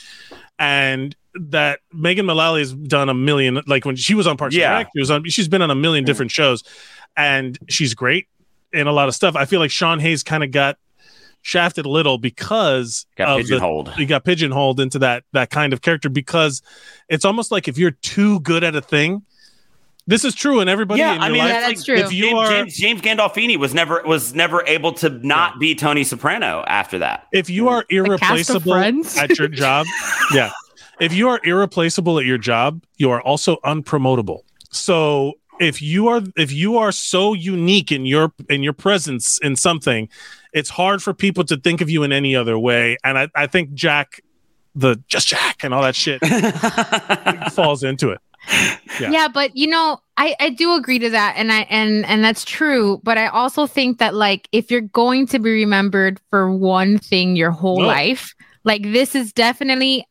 and that Megan Mullally has done a million. Like when she was on Parks Yeah. and Rec, she was on. She's been on a million mm. different shows, and she's great in a lot of stuff. I feel like Sean Hayes kind of got shafted a little because Got of the- he got pigeonholed into that that kind of character because it's almost like if you're too good at a thing. This is true and everybody. yeah, in I mean, life. Yeah, that's that's like, true. If you James, are- James, James Gandolfini was never was never able to not be Tony Soprano after that. if you are irreplaceable at your job, yeah. If you are irreplaceable at your job, you are also unpromotable. So if you are if you are so unique in your in your presence in something, it's hard for people to think of you in any other way. And I, I think Jack, the just Jack and all that shit falls into it. Yeah. yeah. but you know I, I do agree to that and i and and that's true but i also think that like if you're going to be remembered for one thing your whole No. life like this is definitely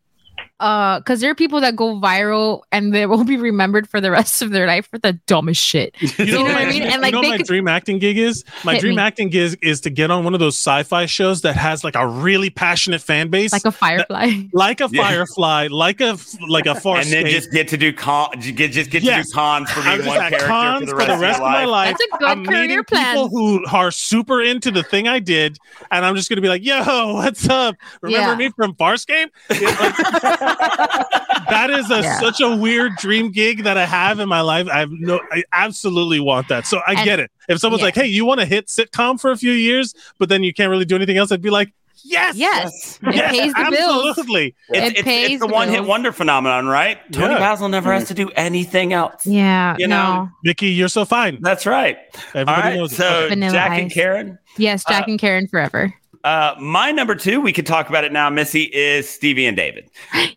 uh because there are people that go viral and they will be remembered for the rest of their life for the dumbest shit You know, what I mean? And, you like, know they my could- dream acting gig is? My dream me. acting gig is to get on one of those sci-fi shows that has like a really passionate fan base. like a firefly like a Yeah. firefly, like a like a Farscape. and then just get to do con, get just get Yes. to do cons for I'm being just one character cons for the rest, of, my life. life. That's a good I'm career plan. people who are super into the thing I did, and I'm just gonna be like, "Yo, what's up? Remember Yeah. me from Farscape?" It's like- that is a Yeah. such a weird dream gig that I have in my life. I have no, I absolutely want that. So I And- get it. If someone's yeah. like, "Hey, you want to hit sitcom for a few years, but then you can't really do anything else," I'd be like, "Yes, yes it yes, pays the bills absolutely." It's, It it's, pays it's the the one hit wonder phenomenon, right? Tony Yeah. Basil never has to do anything else. yeah You no know, Mickey, you're so fine. That's right. All Everybody right, knows it. so Okay. Vanilla Jack and Karen. yes jack Uh, and karen forever Uh, my number two, we could talk about it now, Missy, is Stevie and David.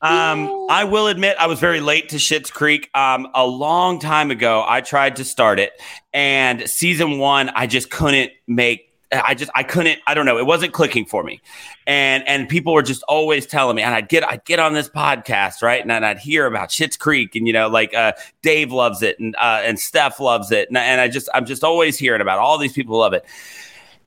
Um, I will admit I was very late to Schitt's Creek. Um, a long time ago, I tried to start it, and season one, I just couldn't make. I just I couldn't I don't know it wasn't clicking for me, and and people were just always telling me, and I'd get I'd get on this podcast right, and then I'd hear about Schitt's Creek, and you know like uh, Dave loves it, and uh, and Steph loves it, and, and I just I'm just always hearing about all these people love it,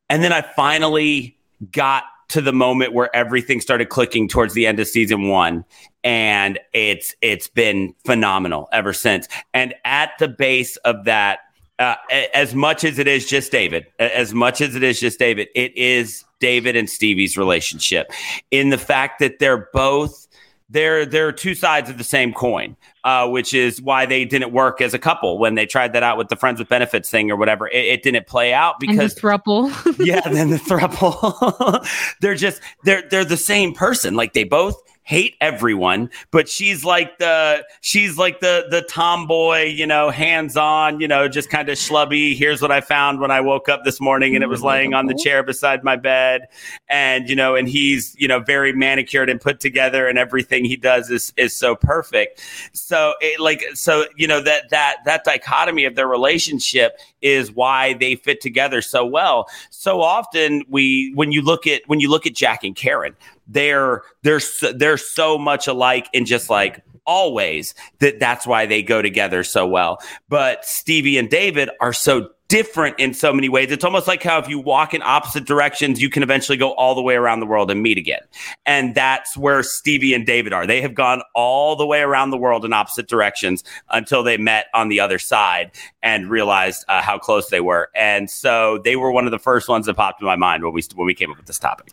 and then I finally got to the moment where everything started clicking towards the end of season one and it's it's been phenomenal ever since. And at the base of that uh, as much as it is just david as much as it is just david it is david and stevie's relationship. In the fact that they're both they're they're two sides of the same coin uh, which is why they didn't work as a couple when they tried that out with the friends with benefits thing or whatever it, it didn't play out and the because thruple yeah, then the throuple. they're just they're they're the same person. Like they both hate everyone, but she's like the she's like the the tomboy, you know, hands on, you know, just kind of schlubby. Here's what I found when I woke up this morning, and it was laying on the chair beside my bed, and you know, and he's you know very manicured and put together, and everything he does is is so perfect. So it like so you know that that that dichotomy of their relationship is why they fit together so well. So often we when you look at when you look at Jack and Karen, they're they're so, they're so much alike and just like always that that's why they go together so well. But Stevie and David are so different in so many ways. It's almost like how if you walk in opposite directions, you can eventually go all the way around the world and meet again. And that's where Stevie and David are. They have gone all the way around the world in opposite directions until they met on the other side and realized uh, how close they were. And so they were one of the first ones that popped in my mind when we when we came up with this topic.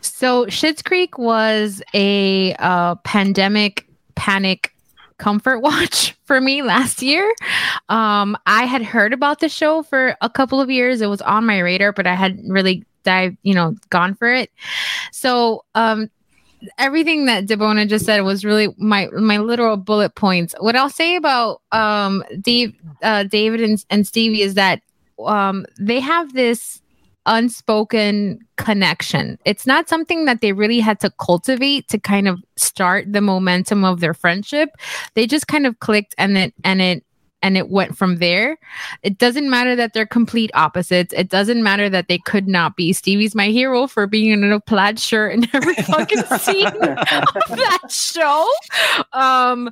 So Schitt's Creek was a uh, pandemic panic comfort watch for me last year. Um, I had heard about the show for a couple of years. It was on my radar, but I hadn't really dived, you know, gone for it. So, um, everything that Debona just said was really my my literal bullet points. What I'll say about um Dave, uh, David and, and Stevie is that um they have this unspoken connection. It's not something that they really had to cultivate to kind of start the momentum of their friendship. They just kind of clicked and it and it and it went from there. It doesn't matter that they're complete opposites. It doesn't matter that they could not be. Stevie's my hero for being in a plaid shirt in every fucking scene of that show. Um,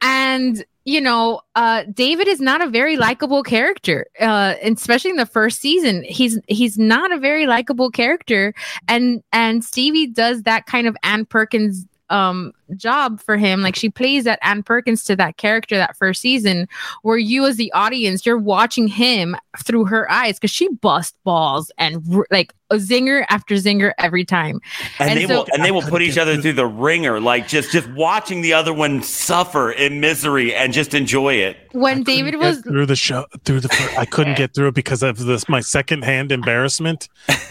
and you know, uh, David is not a very likable character, uh, especially in the first season. He's he's not a very likable character, and and Stevie does that kind of Ann Perkins um job for him like she plays that Ann Perkins to that character that first season where you as the audience you're watching him through her eyes because she bust balls and r- like a zinger after zinger every time And, And they so- will and they will put each other through the ringer, like just just watching the other one suffer in misery and just enjoy it. when David was through the show through the I couldn't get through it because of this my secondhand embarrassment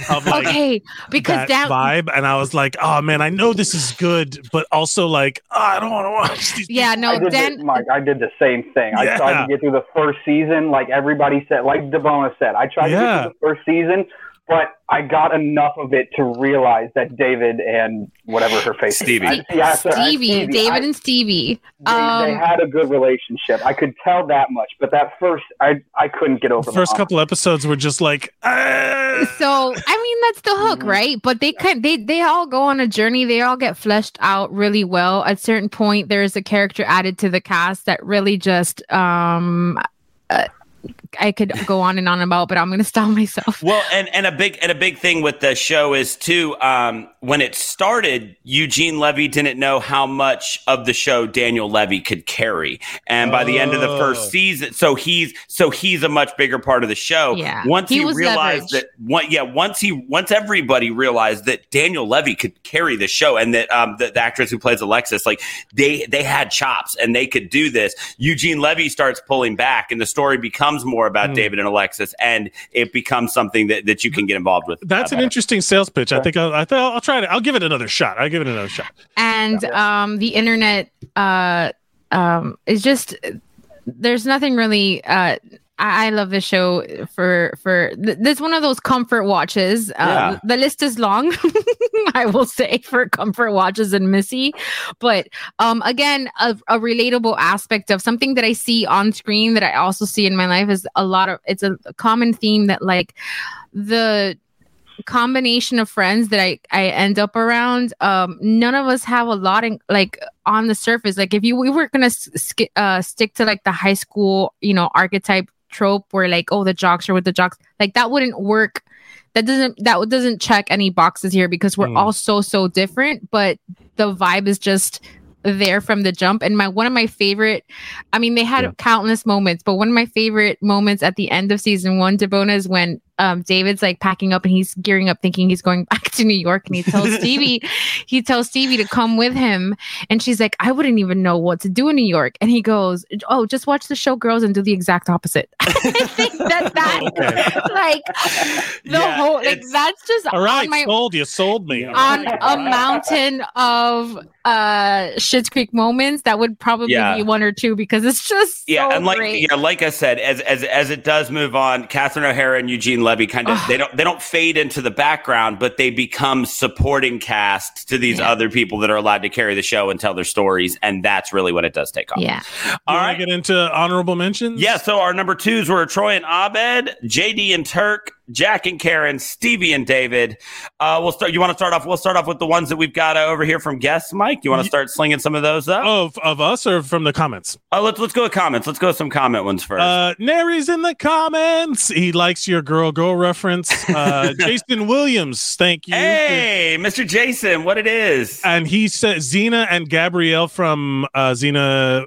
of like okay because that that vibe and I was like oh man I know this is good but also like oh, I don't want to watch these yeah no did Dan the, Mike, I did the same thing. I tried to get through the first season, like everybody said, like Debona said. I tried to get through the first season, but I got enough of it to realize that David and whatever her face, is- Stevie. I- yeah, sorry, I- Stevie, David I- and Stevie they, they um, had a good relationship. I could tell that much, but that first, I I couldn't get over the the first couple episodes were just like uh, so I mean that's the hook, Mhm. right? But they kind they they all go on a journey. They all get fleshed out really well. At certain point, there is a character added to the cast that really just um. I could go on and on about, but I'm going to stop myself. Well, and, and a big and a big thing with the show is too um, when it started, Eugene Levy didn't know how much of the show Daniel Levy could carry, and by the end of the Oh. first season, so he's so he's a much bigger part of the show. Yeah, once he he, realized leverage. that, one, yeah, once he once everybody realized that Daniel Levy could carry the show, and that um, the, the actress who plays Alexis, like they they had chops and they could do this. Eugene Levy starts pulling back, and the story becomes more about Hmm. David and Alexis, and it becomes something that, that you can get involved with. that's an better. interesting sales pitch I think I'll, I think I'll, I'll try it I'll give it another shot I'll give it another shot and um the internet uh um is just there's nothing really uh I I love this show for for th- this one of those comfort watches. Uh, Yeah. The list is long, I will say, for comfort watches and Missy. But um, again, a, a relatable aspect of something that I see on screen that I also see in my life is a lot of it's a, a common theme that like the combination of friends that I, I end up around, um, none of us have a lot in like on the surface. Like if you we were gonna sk- uh, stick to like the high school, you know, archetype trope where like oh the jocks are with the jocks, like that wouldn't work. That doesn't that doesn't check any boxes here because we're Mm. all so so different. But the vibe is just there from the jump and my one of my favorite i mean they had Yeah. countless moments but one of my favorite moments at the end of season one debona is when um, David's like packing up and he's gearing up, thinking he's going back to New York, and he tells Stevie, he tells Stevie to come with him, and she's like, I wouldn't even know what to do in New York, and he goes, Oh, just watch the show, girls, and do the exact opposite. I think that that like the Yeah, whole like that's just All right, on my sold you, sold me. on a mountain of uh Schitt's Creek moments that would probably Yeah. be one or two because it's just Yeah, so and like great. yeah, like I said, as as as it does move on, Catherine O'Hara and Eugene Levy kind of they don't they don't fade into the background, but they become supporting cast to these Yeah. other people that are allowed to carry the show and tell their stories, and that's really what it does take off. yeah. All Wanna right. get into honorable mentions. Yeah, so our number twos were Troy and Abed, JD and Turk, Jack and Karen, Stevie and David. Uh, we'll start. You want to start off? We'll start off with the ones that we've got uh, over here from guests. Mike, you want to start slinging some of those up? Of of us or from the comments? Uh, let's let's go with comments. Let's go with some comment ones first. Uh, Nary's in the comments. He likes your girl girl reference. Uh, Jason Williams, thank you. hey, Mr. Jason, what it is? And he said Xena and Gabrielle from uh, Xena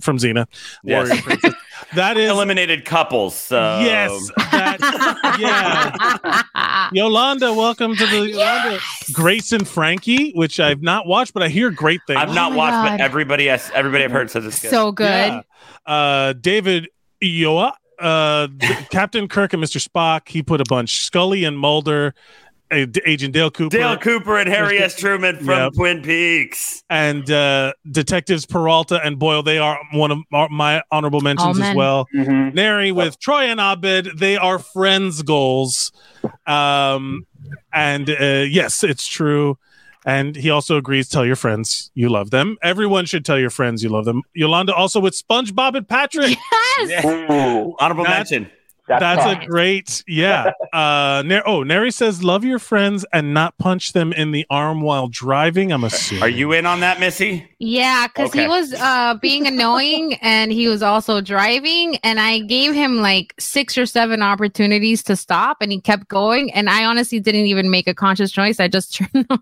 from Xena. Yes. Warrior Princess. That is Eliminated couples. So yes. That, yeah. Yolanda, welcome to the Yolanda. Grace and Frankie, which I've not watched, but I hear great things. I've not my watched, God. but everybody has, everybody I've heard says it's good. so good. Yeah. Uh, David Ioa, uh, Captain Kirk and Mr. Spock. He put a bunch. Scully and Mulder, D- Agent Dale Cooper, Dale Cooper and Harry S. Truman from Yep. Twin Peaks. and uh, Detectives Peralta and Boyle. They are one of my honorable mentions as men. well. Mhm. Nary with Troy and Abed. They are friends goals. Um, and uh, yes, it's true. And he also agrees. Tell your friends you love them. Everyone should tell your friends you love them. Yolanda also with SpongeBob and Patrick. Yes. Ooh, Honorable That's- mention. That's, That's a great, yeah. Uh, Nar- oh, Nary says, "Love your friends and not punch them in the arm while driving." I'm assuming. Are you in on that, Missy? Yeah, because Okay. he was uh being annoying and he was also driving, and I gave him like six or seven opportunities to stop, and he kept going. And I honestly didn't even make a conscious choice. I just turned on.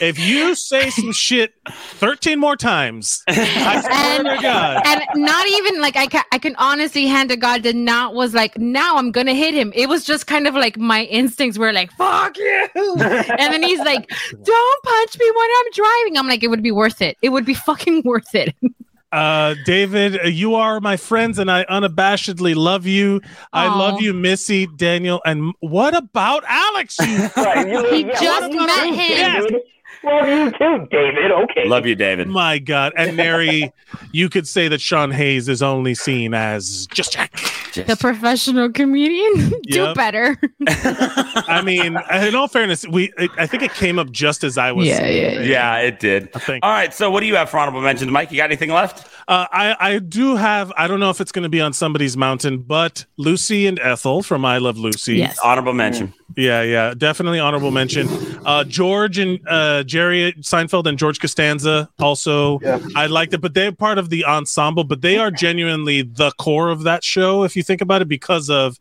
If you say some shit 13 more times, I swear to God. and not even like I can I can honestly hand to God that not was like now I'm gonna hit him. It was just kind of like my instincts were like fuck you, and then he's like, don't punch me when I'm driving. I'm like, it would be worth it. It would be fucking worth it. Uh, David, uh, you are my friends, and I unabashedly love you. I love you, Missy, Daniel, and what about Alex? You Right, you- He yeah, just met him. David. Love you too, David. Okay. Love you, David. my God, and Mary, you could say that Sean Hayes is only seen as just Jack. The professional comedian, do better. I mean, in all fairness, we I I think it came up just as I was. Yeah, yeah, Yeah, it did. I think. All right, so what do you have for honorable mentions, Mike? You got anything left? Uh, I I do have. I don't know if it's going to be on somebody's mountain, but Lucy and Ethel from I Love Lucy. Yes. Honorable mention. Yeah, yeah, definitely honorable mention. Uh, George and uh, Jerry Seinfeld and George Costanza also. Yeah. I liked it, but they're part of the ensemble. But they are genuinely the core of that show, if you think about it, because of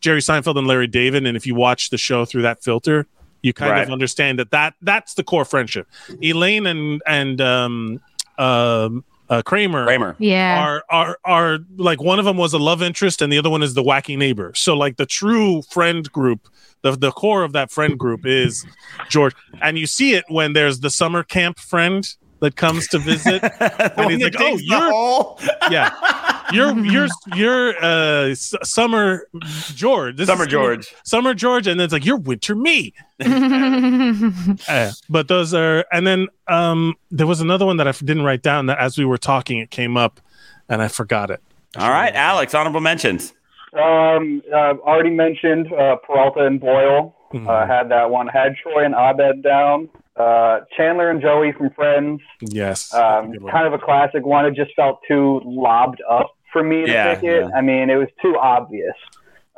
Jerry Seinfeld and Larry David. And if you watch the show through that filter, you kind Right. of understand that that that's the core friendship. Elaine and and um, um, uh, Kramer. Kramer. Yeah. Are are are like one of them was a love interest and the other one is the wacky neighbor. So like the true friend group, the the core of that friend group is George, and you see it when there's the summer camp friend that comes to visit. and he's like, "Oh, you're- yeah, you're you're you're uh S- summer George, This Summer is George. summer George, and then it's like you're winter me. Uh, but those are, and then um there was another one that I didn't write down that as we were talking it came up, and I forgot it. All right, Alex, honorable mentions. Um, I've already mentioned uh, Peralta and Boyle. Mhm. Uh, had that one. Had Troy and Abed down. Uh, Chandler and Joey from Friends. yes, Um, kind of a classic one. It just felt too lobbed up for me to Yeah, pick it. yeah. I mean, it was too obvious.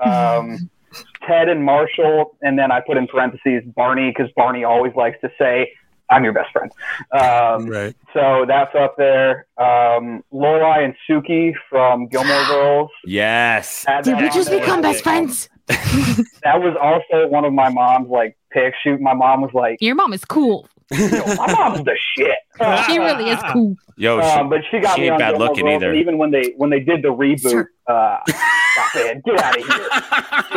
Um, Ted and Marshall, and then I put in parentheses Barney because Barney always likes to say, "I'm your best friend." Um, right. so that's up there. Um, Lorelai and Suki from Gilmore Girls. Yes. Had Did that we on just there. become best friends? That was also one of my mom's like picks. Shoot, my mom was like, Your mom is cool. Yo, my mom's the shit. She really is cool. Yo, she, Um, but she got she me ain't on bad Gilmore looking Girls, either. even when they when they did the reboot, uh, I said, "Get out of here!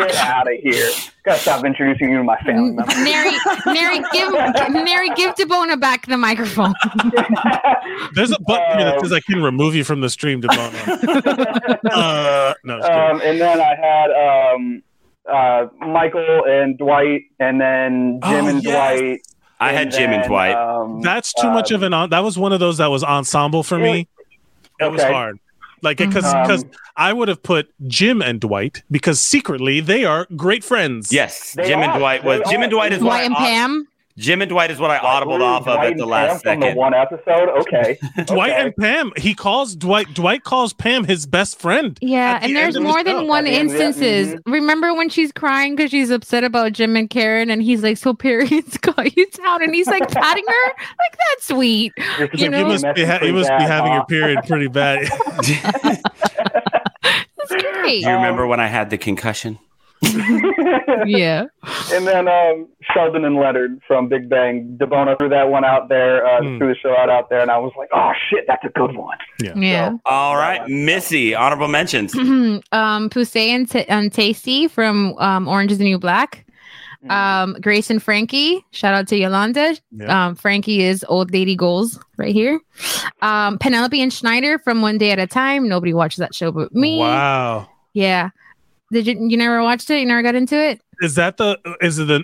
Get out of here! Gotta stop introducing you to my family members." Nary, Nary, give, Mary, give Debona back the microphone. There's a button here that Um, says I can remove you from the stream, Debona. uh, no, um, and then I had um, uh, Michael and Dwight, and then Jim Oh, and yes. Dwight. I had Jim and Dwight. Um, That's too much of an. en- That was one of those that was ensemble for me. It was hard. Like because Um, because I would have put Jim and Dwight because secretly they are great friends. yes, They Jim and. Dwight was They Jim are. and Dwight is what Dwight I and au- Pam. Jim and Dwight is what I audibled Really? off of at the and last Pam from second. the one episode. Okay, Dwight okay. and Pam. He calls Dwight. Dwight calls Pam his best friend. Yeah, At the and there's end of the more show. than one At the end, yeah, instances. Mm-hmm. Remember when she's crying because she's upset about Jim and Karen, and he's like, "So periods got you down," and he's like patting her, like that's sweet. You're know? You must be, ha- you must be having your period. period pretty bad. That's great. Do you remember when I had the concussion? Yeah. And then um, Sheldon and Leonard from Big Bang. Debona threw that one out there, uh, Hmm. threw the show out out there, and I was like, "Oh shit, that's a good one." Yeah. All right, Missy, honorable mentions. um, Poussey and, T- and Taystee from um, Orange is the New Black. Um, Grace and Frankie. Shout out to Yolanda. Yeah. Um, Frankie is old lady goals right here. Um, Penelope and Schneider from One Day at a Time. Nobody watches that show but me. wow. Yeah. Did you you never watched it? You never got into it? Is that the? Is it the?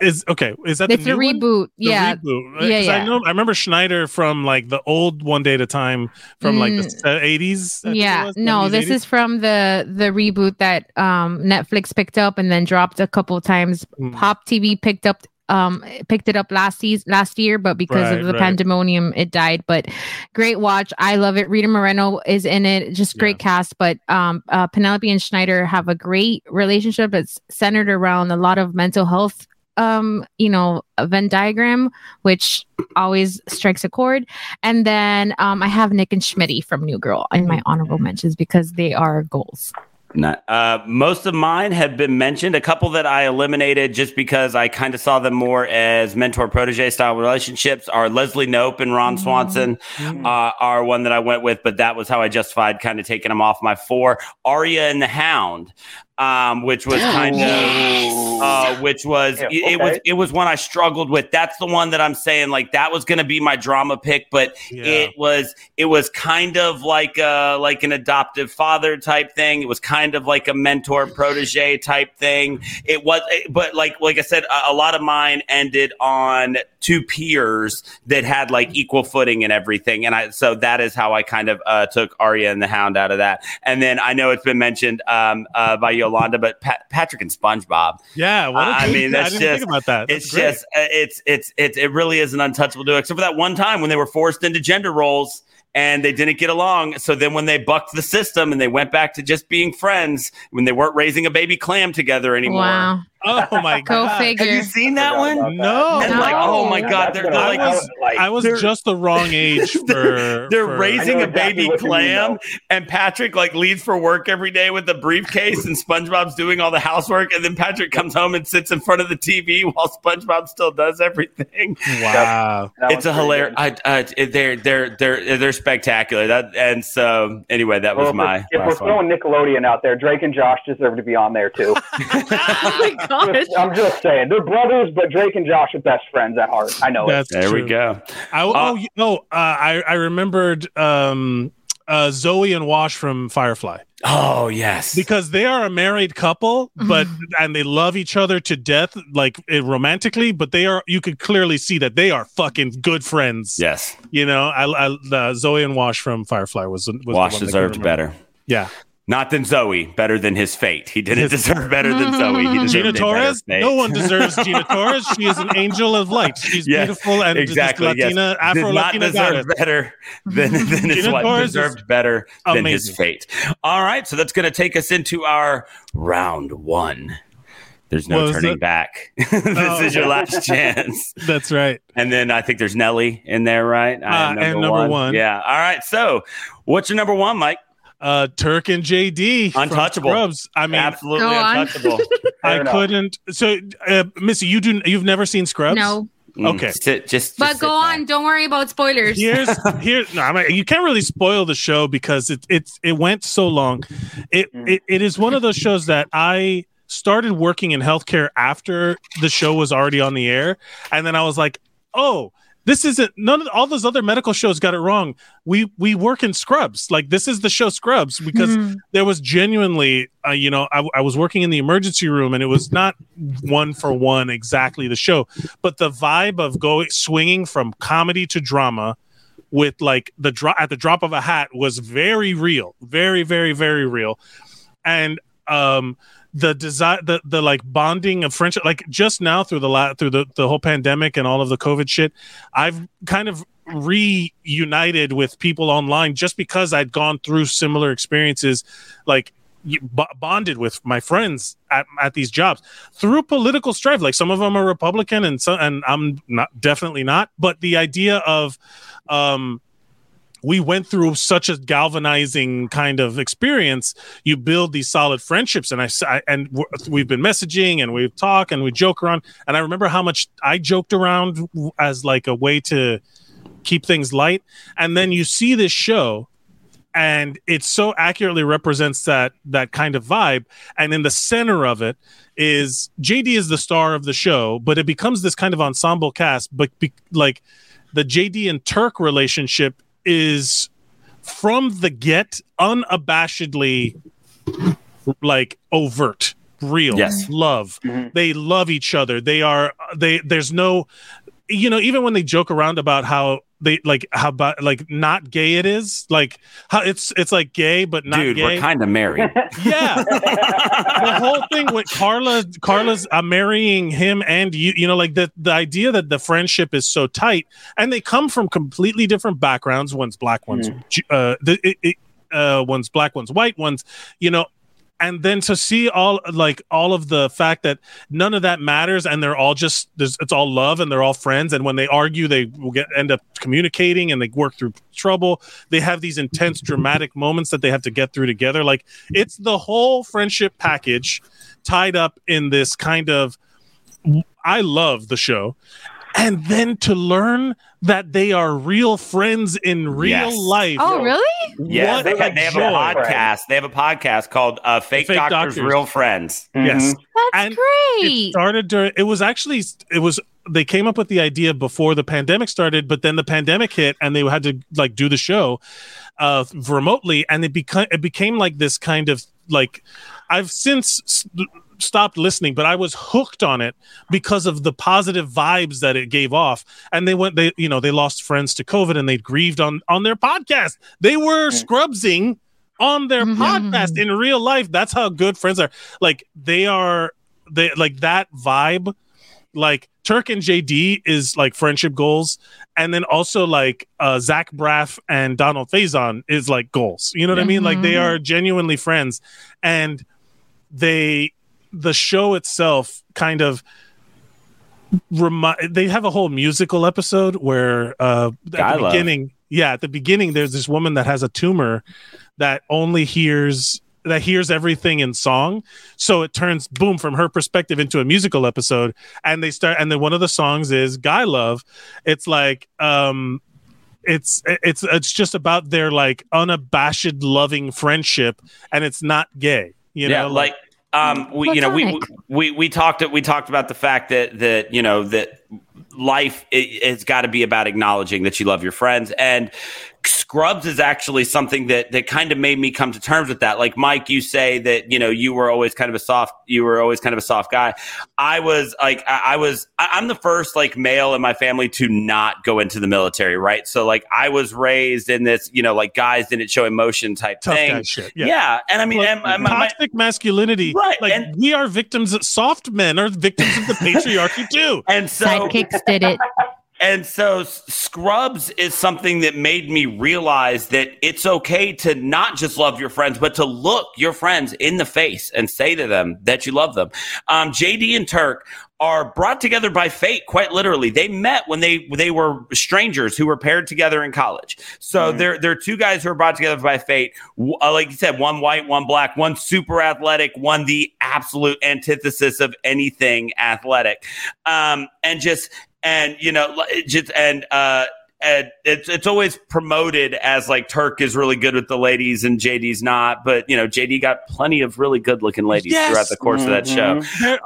Is okay? Is that It's the a reboot. The yeah. reboot. right? Yeah, yeah. I know. I remember Schneider from like the old One Day at a Time from like Mm. the eighties. Yeah, no, this is from the the reboot that um Netflix picked up and then dropped a couple times. Mm. Pop TV picked up um picked it up last season last year, but because Right, of the right. pandemonium, it died. But great watch. I love it. Rita Moreno is in it. Just great cast. But um uh, Penelope and Schneider have a great relationship. It's centered around a lot of mental health um you know a venn diagram which always strikes a chord and then um i have nick and schmitty from new girl in my honorable mentions because they are goals Not, uh, most of mine have been mentioned. A couple that I eliminated just because I kind of saw them more as mentor protege style relationships are Leslie Knope and Ron Swanson uh, are one that I went with, but that was how I justified kind of taking them off my four. Arya and the Hound, um, which was kind of, uh, which was Yeah, it, it was it was one I struggled with. That's the one that I'm saying like that was going to be my drama pick, but Yeah. it was it was kind of like a like an adoptive father type thing. It was kind of like a mentor protege type thing. It was, but like like I said, a, a lot of mine ended on two peers that had like equal footing and everything. And I so that is how I kind of uh, took Arya and the Hound out of that. And then I know it's been mentioned um, uh, by Yolanda, but Pat- Patrick and SpongeBob. Yeah. What a I good- mean, that's I didn't just think about that. That's it's great. just uh, it's it's it's it really is an untouchable duo, except for that one time when they were forced into gender roles and they didn't get along. So then when they bucked the system and they went back to just being friends, when they weren't raising a baby clam together anymore. wow Oh my go god. Have you seen that Forgot one? about No. And like, oh my god, they're, they're I like I was, I was they're- just the wrong age for. they're for- raising I a exactly baby what you mean, clam, and Patrick like leaves for work every day with a briefcase, and SpongeBob's doing all the housework, and then Patrick comes home and sits in front of the TV while SpongeBob still does everything. Wow. it's a hilarious. I, uh, they're they're they're they're spectacular. That and so anyway, that was if my. we're, if we're throwing Nickelodeon out there, Drake and Josh deserve to be on there too. oh my gosh Just- I'm just saying, they're brothers, but Drake and Josh are best friends at heart. I know it. That's There we go. I, oh, you know, uh, I I remembered um, uh, Zoe and Wash from Firefly Oh yes, because they are a married couple, but and they love each other to death, like eh, romantically. But they are you could clearly see that they are fucking good friends. yes. You know, I, I uh, Zoe and Wash from Firefly was, was the Wash one deserved better. Yeah, Not than Zoe, better than his fate. He didn't deserve better than Zoe. He Gina Torres. No one deserves Gina Torres. She is an angel of light. She's Yes, beautiful and exactly. just Latina, yes. Afro Did not Latina deserve better than, than his wife. Torres Deserved better than his fate. All right, so that's going to take us into our round one. There's no What turning it? back. this Oh. is your last chance. That's right. And then I think there's Nelly in there, right? I am Uh, and number one. Yeah. All right. So, what's your number one, Mike? Uh, Turk and JD, Untouchable. Scrubs. I mean, Absolutely untouchable. I couldn't. So, uh, Missy, you do. You've never seen Scrubs? no Mm, Okay. sit- just, just But sit go back. on. Don't worry about spoilers. here's here no I mean, you can't really spoil the show because it it's it went so long it, it it is one of those shows that i started working in healthcare after the show was already on the air and then i was like oh this isn't none of all those other medical shows got it wrong. We we work in scrubs. Like this is the show scrubs because Mhm. there was genuinely uh, you know I, I was working in the emergency room and it was not one for one exactly the show but the vibe of going swinging from comedy to drama with like the drop at the drop of a hat was very real very very very real. And um the desire the the like bonding of friendship like just now through the la- through the, the whole pandemic and all of the covid shit i've kind of reunited with people online just because i'd gone through similar experiences like b- bonded with my friends at, at these jobs through political strife. Like some of them are republican and so and i'm not definitely not but the idea of um we went through such a galvanizing kind of experience you build these solid friendships. And I and we're- we've been messaging and we've talked and we joke around. And i remember how much i joked around as like a way to keep things light. And then you see this show and it so accurately represents that that kind of vibe. And in the center of it is jd is the star of the show but it becomes this kind of ensemble cast but be, like the jd and turk relationship is from the get unabashedly like overt real Yes. love. Mm-hmm. They love each other. They are they there's no you know even when they joke around about how they like how about like not gay it is like how it's it's like gay but not dude gay we're kind of married. Yeah. The whole thing with carla carla's uh, marrying him and you you know like the the idea that the friendship is so tight and they come from completely different backgrounds. One's black one's Ju- uh the it, it, uh one's black one's white one's you know and then to see all like all of the fact that none of that matters and they're all just it's all love and they're all friends. And when they argue they will get end up communicating and they work through trouble. They have these intense dramatic moments that they have to get through together. Like it's the whole friendship package tied up in this kind of i love the show and then to learn that they are real friends in real Yes. life Oh, really? yeah What they, have, they have a podcast they have a podcast called uh, fake, Fake doctors, Doctors. real friends yes Mhm. That's And it great. started during it was actually it was they came up with the idea before the pandemic started but then the pandemic hit and they had to like do the show uh remotely and it became it became like this kind of like i've since s- stopped listening but i was hooked on it because of the positive vibes that it gave off. And they went they you know they lost friends to covid and they grieved on on their podcast. They were scrubsing on their Mhm. podcast in real life. That's how good friends are. Like they are they like that vibe like turk and jd is like friendship goals. And then also like uh zach braff and donald faison is like goals. You know what i mean? Like they Mhm. are genuinely friends. And they the show itself kind of remind they have a whole musical episode where uh at the beginning yeah at the beginning there's this woman that has a tumor that only hears that hears everything in song. So it turns boom from her perspective into a musical episode. And they start and then one of the songs is guy love. It's like um it's it's it's just about their like unabashed loving friendship and it's not gay you yeah know? like um we you know we, we we talked we talked about the fact that that you know that life it, has got to be about acknowledging that you love your friends. And scrubs is actually something that that kind of made me come to terms with that. Like mike you say that you know you were always kind of a soft you were always kind of a soft guy. I was like i, I was I, i'm the first like male in my family to not go into the military right? So like i was raised in this you know like guys didn't show emotion type tough thing. guy shit yeah. and i mean Well, and my- my- my- toxic masculinity Right, like and- we are victims soft men are victims of the patriarchy too. And so Sidekicks did it. And so Scrubs is something that made me realize that it's okay to not just love your friends, but to look your friends in the face and say to them that you love them. Um, JD and Turk are brought together by fate, quite literally. They met when they they were strangers who were paired together in college. So they're they're two guys who are brought together by fate. Uh, like you said, one white, one black, one super athletic, one the absolute antithesis of anything athletic. Um, and just and you know, just and uh, and it's it's always promoted as like Turk is really good with the ladies and JD's not, but you know, JD got plenty of really good looking ladies Yes. throughout the course of that show.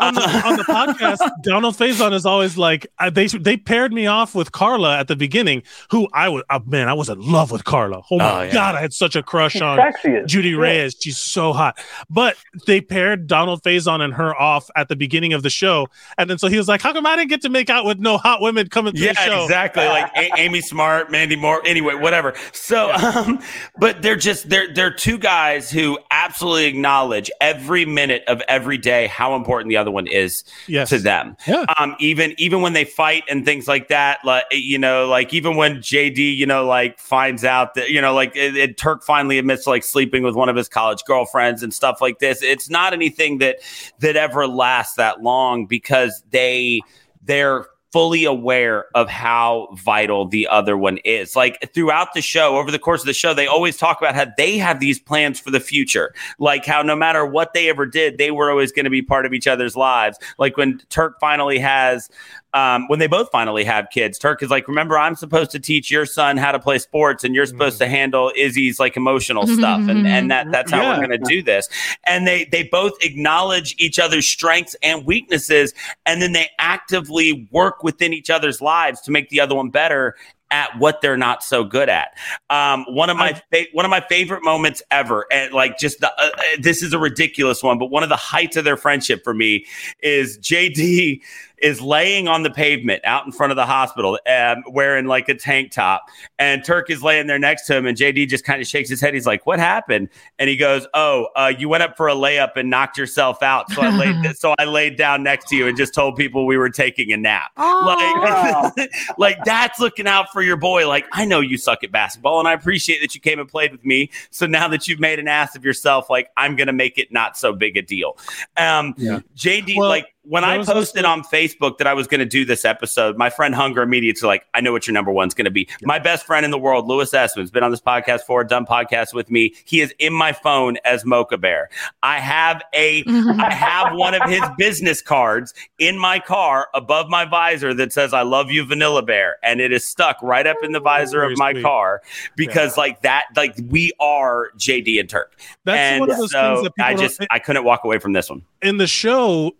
On, the, on the podcast, Donald Faison is always like I, they they paired me off with Carla at the beginning, who I was uh, man, I was in love with Carla. Oh my Oh, yeah. god, I had such a crush She's on sexy as Judy shit. Reyes. She's so hot. But they paired Donald Faison and her off at the beginning of the show, and then so he was like, "How come I didn't get to make out with no hot women coming to Yeah, the show?" exactly. Like A- Amy Smart, Mandy Moore. Anyway, whatever. So, um, but they're just they're they're two guys who absolutely acknowledge every minute of every day how important the other one is Yes. to them. Yeah. Um, even even when they fight and things like that, like you know, like even when JD, you know, like finds out that you know, like it, it- Turk finally admits like sleeping with one of his college girlfriends and stuff like this. It's not anything that that ever lasts that long because they they're fully aware of how vital the other one is. Like throughout the show, over the course of the show, they always talk about how they have these plans for the future. Like how no matter what they ever did, they were always going to be part of each other's lives. Like when Turk finally has um, when they both finally have kids, Turk is like, remember, I'm supposed to teach your son how to play sports, and you're mm-hmm. supposed to handle Izzy's like emotional mm-hmm, stuff, and and that mm-hmm. that's how Yeah. we're going to do this. And they they both acknowledge each other's strengths and weaknesses, and then they actively work within each other's lives to make the other one better at what they're not so good at. Um, one of my fa- one of my favorite moments ever, and like just the uh, uh, this is a ridiculous one, but one of the heights of their friendship for me is JD is laying on the pavement out in front of the hospital, um, wearing like a tank top, and Turk is laying there next to him, and JD just kind of shakes his head. He's like, "What happened?" And he goes, "Oh, uh, you went up for a layup and knocked yourself out, so I laid so I laid down next to you and just told people we were taking a nap." Like, like that's looking out for your boy. Like, I know you suck at basketball, and I appreciate that you came and played with me. So now that you've made an ass of yourself, like I'm gonna make it not so big a deal. Um, JD, Well, like when I posted on Facebook that I was going to do this episode, my friend Hunger immediately like, I know what your number one's going to be. My best friend in the world, Lewis Essman's been on this podcast for, done podcasts with me. He is in my phone as Mocha Bear. I have a, I have one of his business cards in my car above my visor that says "I love you, Vanilla Bear," and it is stuck right up in the oh, visor Very of my sweet. car because, like that, like we are JD and Turk. That's and one of those so things that people I just I couldn't walk away from this one. In the show,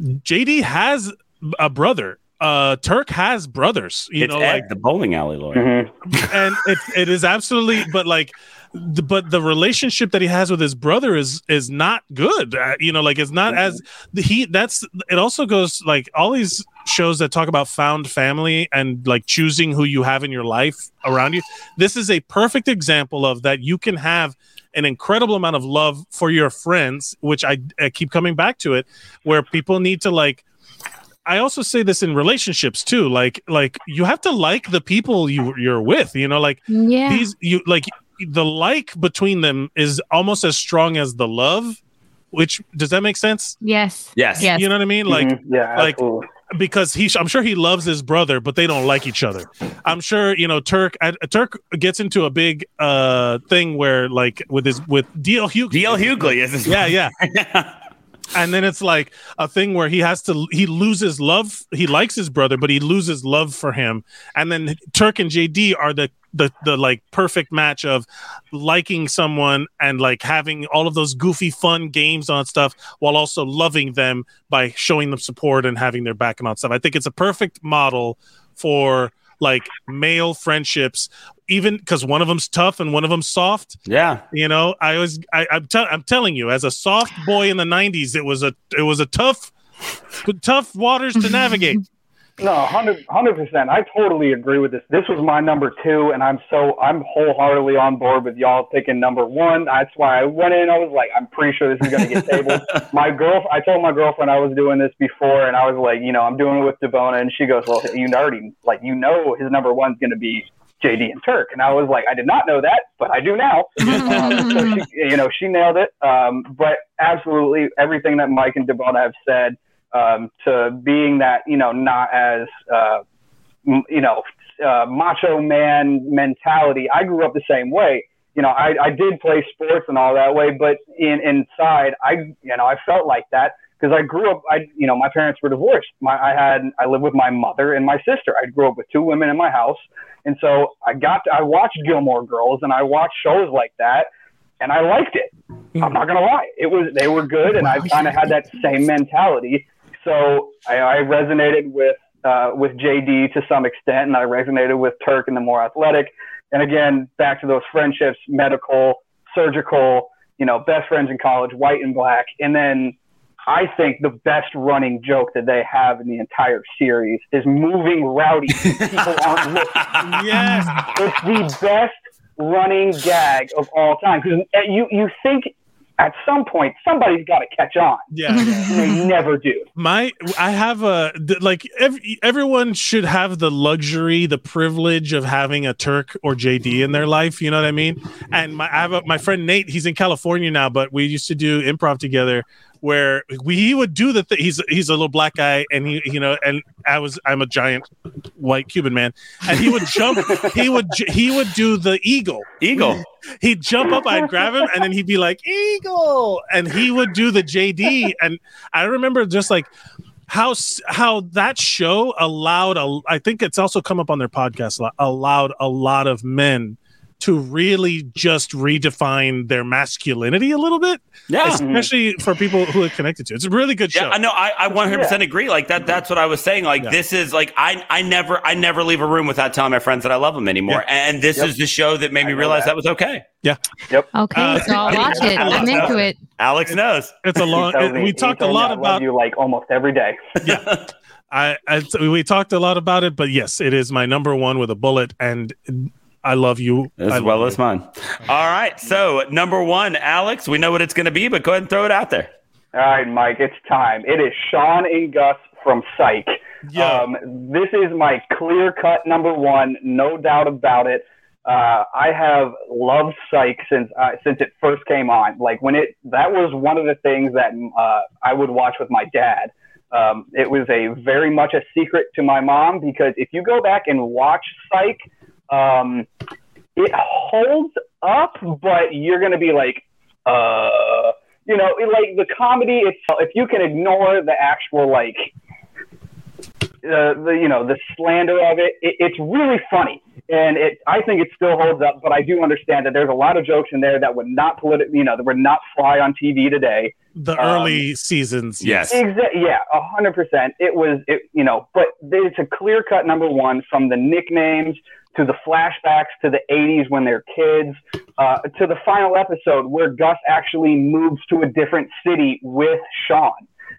JD has a brother. Uh, Turk has brothers. You it's know, Ed, like the bowling alley lawyer. Mhm. and it, it is absolutely but like the, but the relationship that he has with his brother is is not good uh, you know like it's not as he that's it also goes like all these shows that talk about found family and like choosing who you have in your life around you this is a perfect example of that you can have an incredible amount of love for your friends which I, I keep coming back to it where people need to like I also say this in relationships too. Like, like you have to like the people you you're with. You know, like yeah. these you like the like between them is almost as strong as the love. Which does that make sense? yes. Yes. Yes. You know what I mean? Like Mhm. yeah, like- absolutely. Because he, I'm sure he loves his brother, but they don't like each other. I'm sure you know Turk. uh, Turk gets into a big uh thing where like with his with DL Hughley. DL Hughley is Yeah, yeah. and then it's like a thing where he has to he loses love he likes his brother but he loses love for him. And then turk and jd are the the, the like perfect match of liking someone and like having all of those goofy fun games on stuff while also loving them by showing them support and having their back and on stuff. I think it's a perfect model for like male friendships even because one of them's tough and one of them's soft Yeah. you know, I was I, I'm, tell I'm telling you, as a soft boy in the '90s, it was a it was a tough, tough waters to navigate. No, 100 percent. I totally agree with this. This was my number two, and I'm so I'm wholeheartedly on board with y'all picking number one. That's why I went in. I was like, I'm pretty sure this is going to get tabled. my girl, I told my girlfriend I was doing this before, and I was like, you know, I'm doing it with Devona, and she goes, well, you already like you know his number one's going to be JD and Turk, and I was like, I did not know that, but I do now. um, so she, you know, she nailed it. Um, but absolutely everything that Mike and Devona have said um, to being that you know not as uh, m- you know uh, macho man mentality. I grew up the same way. You know, I, I did play sports and all that way, but in inside, I you know I felt like that because I grew up. I you know my parents were divorced. My I had I lived with my mother and my sister. I grew up with two women in my house, and so I got to, I watched Gilmore Girls and I watched shows like that, and I liked it. I'm not gonna lie, it was they were good, and I kind of had that same mentality. So I, I resonated with uh, with JD to some extent, and I resonated with Turk and the more athletic. And again, back to those friendships, medical, surgical, you know, best friends in college, white and black. And then I think the best running joke that they have in the entire series is moving rowdy. People aren't looking. Yes. It's the best running gag of all time. Because you, you think at some point somebody's got to catch on. Yeah. And they never do. my i have a like every, everyone should have the luxury the privilege of having a turk or jd in their life you know what i mean and my i have a, my friend nate he's in california now but we used to do improv together where we, he would do the thing he's he's a little black guy and he you know and i was i'm a giant white cuban man and he would jump he would he would do the eagle Eagle. he'd jump up, I'd grab him, and then he'd be like, Eagle. And he would do the JD. And I remember just like how how that show allowed a I think it's also come up on their podcast a lot, allowed a lot of men to really just redefine their masculinity a little bit. Yeah. Especially for people who are connected to it. It's a really good show. Yeah, I know. I, I 100% agree. Like that. That's what I was saying. Like Yeah. this is like I I never I never leave a room without telling my friends that I love them anymore. And this Yep. is the show that made me realize that. that. was okay. Yeah. Yep. Okay, Uh, so I'll watch it. I'm into it. Alex knows. It's a long He tells me- we talked a lot about you like almost every day. yeah. I, I we talked a lot about it, but yes, it is my number one with a bullet, and I love you As love well you. as mine. All right. So number one, Alex. We know what it's going to be, but go ahead and throw it out there. All right, Mike, it's time. It is Shawn and Gus from Psych. Yo. Um, this is my clear cut number one, no doubt about it. Uh, I have loved Psych since uh, since it first came on. Like when it that was one of the things that uh, I would watch with my dad. Um, it was a very much a secret to my mom because if you go back and watch Psych, um, it holds up, but you're gonna be like, uh, you know, it- like the comedy itself. If you can ignore the actual like uh, the you know the slander of it, it, it's really funny, and it I think it still holds up. But I do understand that there's a lot of jokes in there that would not politi- you know that would not fly on TV today. the um, early seasons. Yes. Exa- yeah, a hundred percent. It was it you know, but it's a clear cut number one from the nicknames to the flashbacks to the 80s when they're kids, uh, to the final episode where Gus actually moves to a different city with Shawn.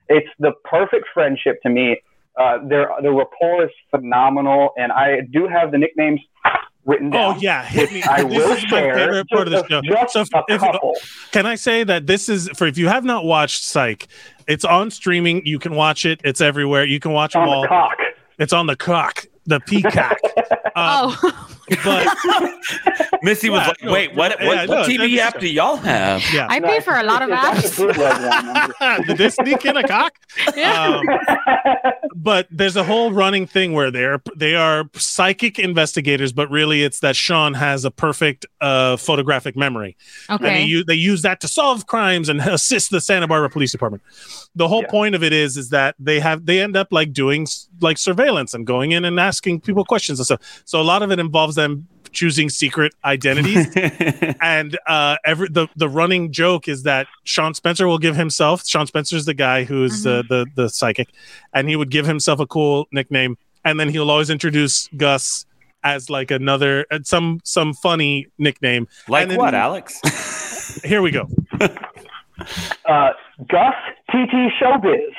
It's the perfect friendship to me. Uh, their the rapport is phenomenal, and I do have the nicknames written down. Oh yeah, hit me. I this will is my share favorite part of the show. just, So just a if- couple. can I say that this is for if you have not watched Psych, it's on streaming. You can watch it. It's everywhere. You can watch them on all. the cock. It's on the cock, the peacock. Um, Oh, but Missy was Yeah, like, no, "Wait, what? yeah, what, no, TV app do y'all have?" yeah, I pay for a lot of apps. ads. a bootleg one. Did they sneak in a cock? Yeah. Um, but there's a whole running thing where they're they are psychic investigators, but really it's that Shawn has a perfect uh, photographic memory. and they, Okay. they use that to solve crimes and assist the Santa Barbara Police Department. The whole Yeah. point of it is is that they have they end up like doing like surveillance and going in and asking people questions and stuff. So a lot of it involves them choosing secret identities. And uh every the the running joke is that Shawn Spencer will give himself Shawn Spencer's the guy who's uh, the the psychic and he would give himself a cool nickname. And then he'll always introduce Gus as like another uh, some some funny nickname. Like And then- what, Alex? here we go. Uh, Gus TT Showbiz.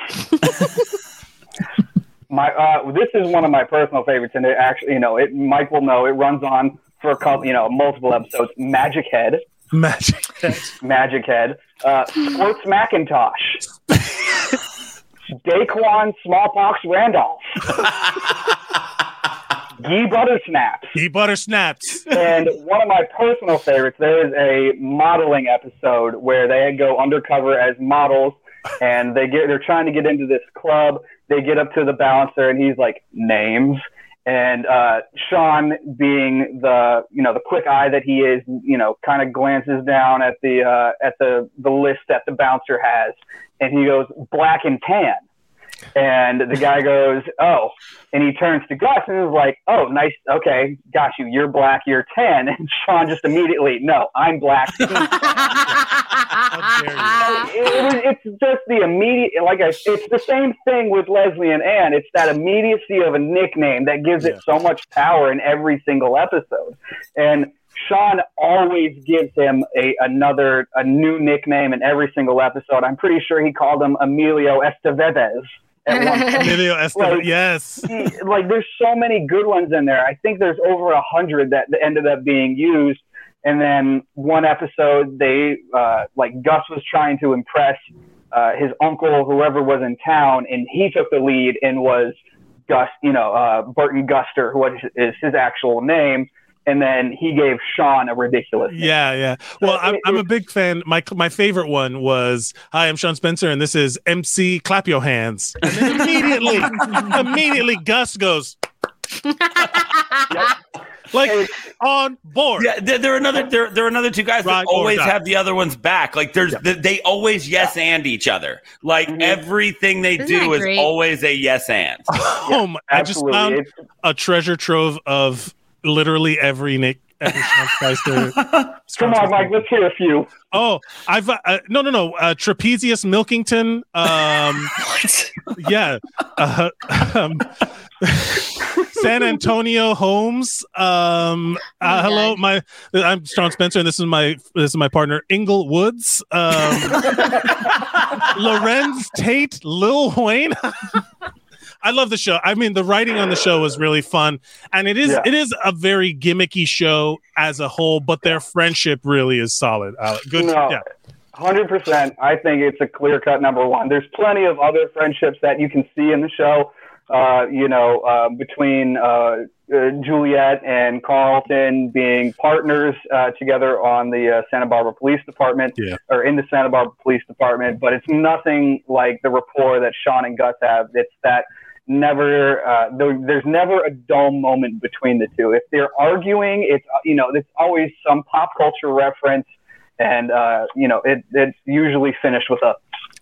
my uh, this is one of my personal favorites, and it actually, you know, it Mike will know it runs on for a couple, you know, multiple episodes. Magic Head, magic Magic Head, uh, Squirts Macintosh, Daquan Smallpox Randolph, Gee Butter Snaps. he butter snaps And one of my personal favorites, there is a modeling episode where they go undercover as models and they get they're trying to get into this club. They get up to the bouncer and he's like, names. and uh, Shawn, being the you know the quick eye that he is, you know, kind of glances down at the uh, at the the list that the bouncer has, and he goes black and tan. And the guy goes, "Oh," and he turns to Gus and is like, "Oh, nice, okay, got you. You're black, you're tan." And Shawn just immediately, "No, I'm black." it, it's just the immediate, like I, it's the same thing with Leslie and Ann. It's that immediacy of a nickname that gives it so much power in every single episode. And Shawn always gives him a another a new nickname in every single episode. I'm pretty sure he called him Emilio Estevez. Emilio Estevez, Like, yes. he- like there's so many good ones in there. I think there's over a hundred that that ended up being used. And then one episode, they uh, like Gus was trying to impress uh, his uncle, whoever was in town, and he took the lead and was Gus, you know, uh, Burton Guster, who is his actual name. And then he gave Shawn a ridiculous name. Yeah, yeah. Well, I'm, I'm a big fan. My my favorite one was Hi, I'm Shawn Spencer, and this is MC Clap Your Hands. And immediately, immediately, Gus goes like on board. Yeah, they're, they're another. They're, they're another two guys Ride that always die. have the other one's back. Like there's, they, they always yes and each other. Like mm-hmm. everything they Isn't do is always a yes and. Oh my, I just found It's- a treasure trove of literally every Nick. Every Sean Spicer. Come on, Mike, let's hear a few. Oh, I've uh, uh, no, no, no. Uh, Trapezius Milkington. Um, yeah. Uh, um, Santonio Holmes. Um, uh, hello, my. I'm Shawn Spencer, and this is my this is my partner Ingle Woods. Um, Larenz Tate, Lil Wayne. I love the show. I mean, the writing on the show was really fun, and it is Yeah. it is a very gimmicky show as a whole, but their friendship really is solid. Uh, good, No. yeah. Hundred percent. I think it's a clear cut number one. There's plenty of other friendships that you can see in the show. Uh, you know, uh, between uh, uh, Juliet and Carlton being partners uh, together on the uh, Santa Barbara Police Department, Yeah. or in the Santa Barbara Police Department. But it's nothing like the rapport that Shawn and Gus have. It's that never uh, there, there's never a dull moment between the two. If they're arguing, it's you know it's always some pop culture reference and uh, you know it, it's usually finished with a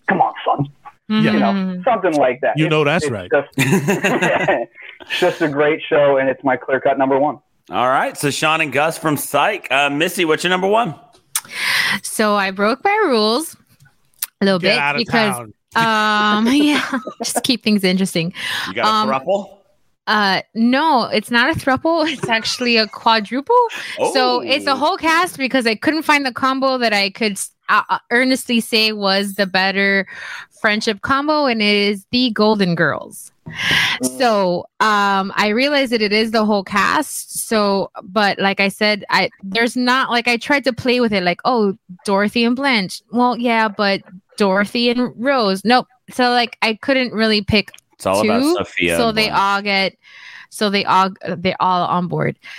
"come on, son," you know, Mhm. something like that. You It's- know that's it's right. Just, it's just a great show, and it's my clear cut number one. All right, so Shawn and Gus from Psych. Uh, Missy, what's your number one? So I broke my rules a little Get bit out of because town. um yeah, just keep things interesting. You got a Um, thruple? Uh no, it's not a thruple, it's actually a quadruple. So it's a Oh. whole cast because I couldn't find the combo that I could uh, uh, earnestly say was the better friendship combo, and it is the Golden Girls. So um, I realized that it is the whole cast. So, but like I said, I there's not like I tried to play with it, like oh Dorothy and Blanche. Well, yeah, but Dorothy and Rose. Nope. So like I couldn't really pick It's all two, about Sophia. so they all get so they all they're all on board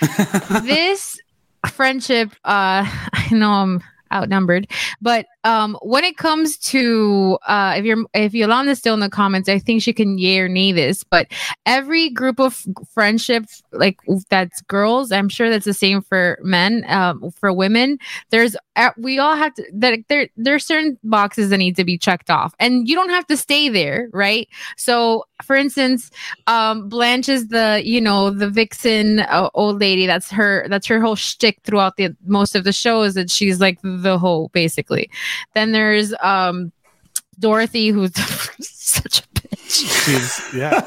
this friendship uh i know i'm outnumbered. But um when it comes to uh if you're if yolanda's still in the comments i think she can yay or nay this but every group of friendship like that's girls i'm sure that's the same for men um for women there's uh, we all have to that there there's certain boxes that need to be checked off and you don't have to stay there right? So for instance um blanche is the you know the vixen uh, old lady that's her that's her whole shtick throughout the most of the show is that she's like the hoe basically then there's um dorothy who's such a She's, yeah.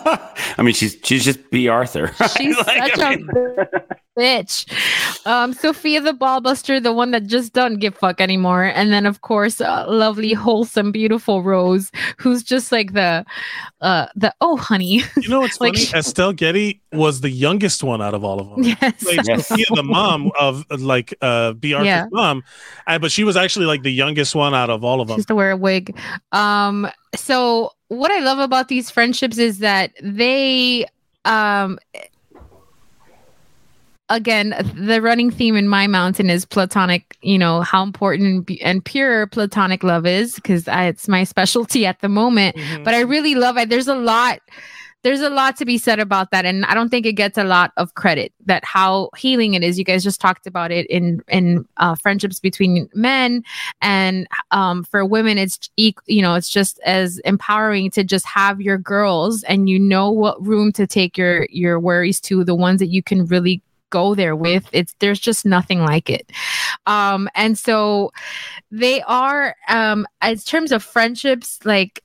I mean, she's she's just Bea Arthur. She's Like, such I a mean- bitch. Um, Sophia the Ballbuster, the one that just doesn't give fuck anymore, and then of course, uh, lovely, wholesome, beautiful Rose, who's just like the, uh, the oh honey, You know what's Like- funny? Estelle Getty was the youngest one out of all of them. yes, Played Yes. Sophia, the mom of uh, like uh Bea Arthur's Yeah. mom, uh, but she was actually like the youngest one out of all of she them. used to wear a wig. Um, so what I love about these friendships is that they, um. Again, the running theme in my mountain is platonic. You know how important and, pure platonic love is, because it's my specialty at the moment. Mm-hmm. but I really love it. There's a lot there's a lot to be said about that and i don't think it gets a lot of credit that how healing it is. You guys just talked about it in in uh, friendships between men and um, for women it's you know it's just as empowering to just have your girls and you know what room to take your your worries to the ones that you can really go there with. It's there's just nothing like it. Um and so they are um as terms of friendships like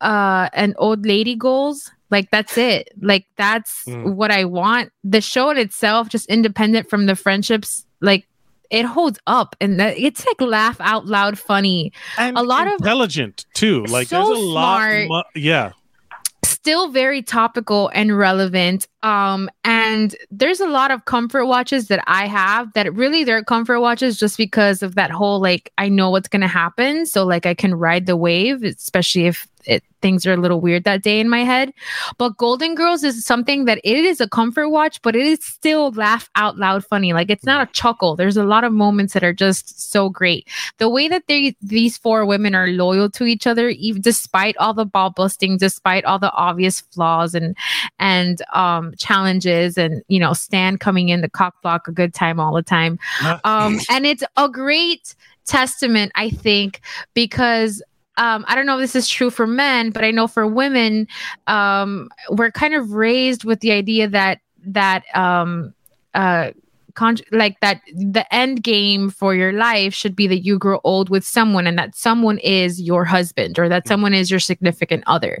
uh and old lady goals like that's it like that's Mm. what i want the show in itself just independent from the friendships like it holds up and that it's like laugh out loud funny and a lot of intelligent too. Like So there's a lot. Mu- yeah. still very topical and relevant um and there's a lot of comfort watches that i have that really they're comfort watches just because of that whole like i know what's going to happen so like i can ride the wave especially if it, things are a little weird that day in my head. But golden girls is something that it is a comfort watch but it is still laugh out loud funny. Like it's not a chuckle. There's a lot of moments that are just so great. The way that they these four women are loyal to each other even despite all the ball busting despite all the obvious flaws and and um challenges and you know stan coming in the cock block a good time all the time. Um and it's a great testament i think because um, I don't know if this is true for men, but I know for women, um, we're kind of raised with the idea that that um, uh, con- like that the end game for your life should be that you grow old with someone, and that someone is your husband or that someone is your significant other.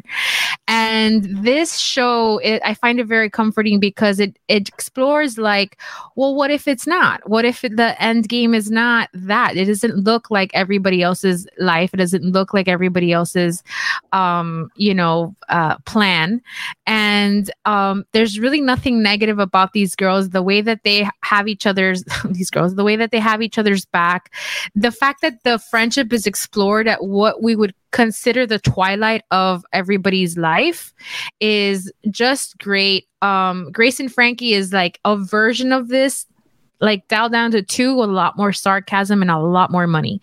And this show, it, I find it very comforting because it it explores like, well, what if it's not? What if the end game is not that? It doesn't look like everybody else's life. It doesn't look like everybody else's, um, you know, uh, plan. And um, there's really nothing negative about these girls. The way that they have each other's these girls, the way that they have each other's back, the fact that the friendship is explored at what we would consider the twilight of everybody's life is just great. Um, Grace and Frankie is like a version of this, like dialed down to two, a lot more sarcasm and a lot more money.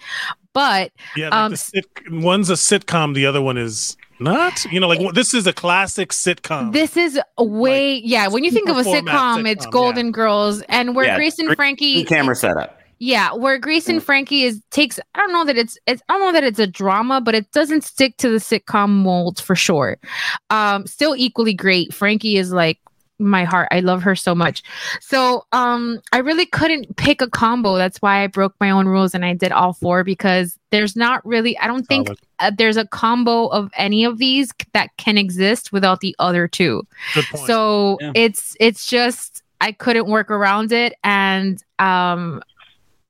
But Yeah. Like um, sit- one's a sitcom, the other one is not. You know, like this is a classic sitcom. This is a way, yeah. When you think of a super format sitcom, it's sitcom, Golden Girls, and where Yeah, Grace and great Frankie, camera setup. yeah, where Grace and Frankie is takes. I don't know that it's, it's. I don't know that it's a drama, but it doesn't stick to the sitcom mold for sure. Um, still equally great. Frankie is like my heart. I love her so much. So, um, I really couldn't pick a combo. That's why I broke my own rules and I did all four because there's not really. I don't think uh, there's a combo of any of these that can exist without the other two. Good point. So Yeah. it's it's just I couldn't work around it and um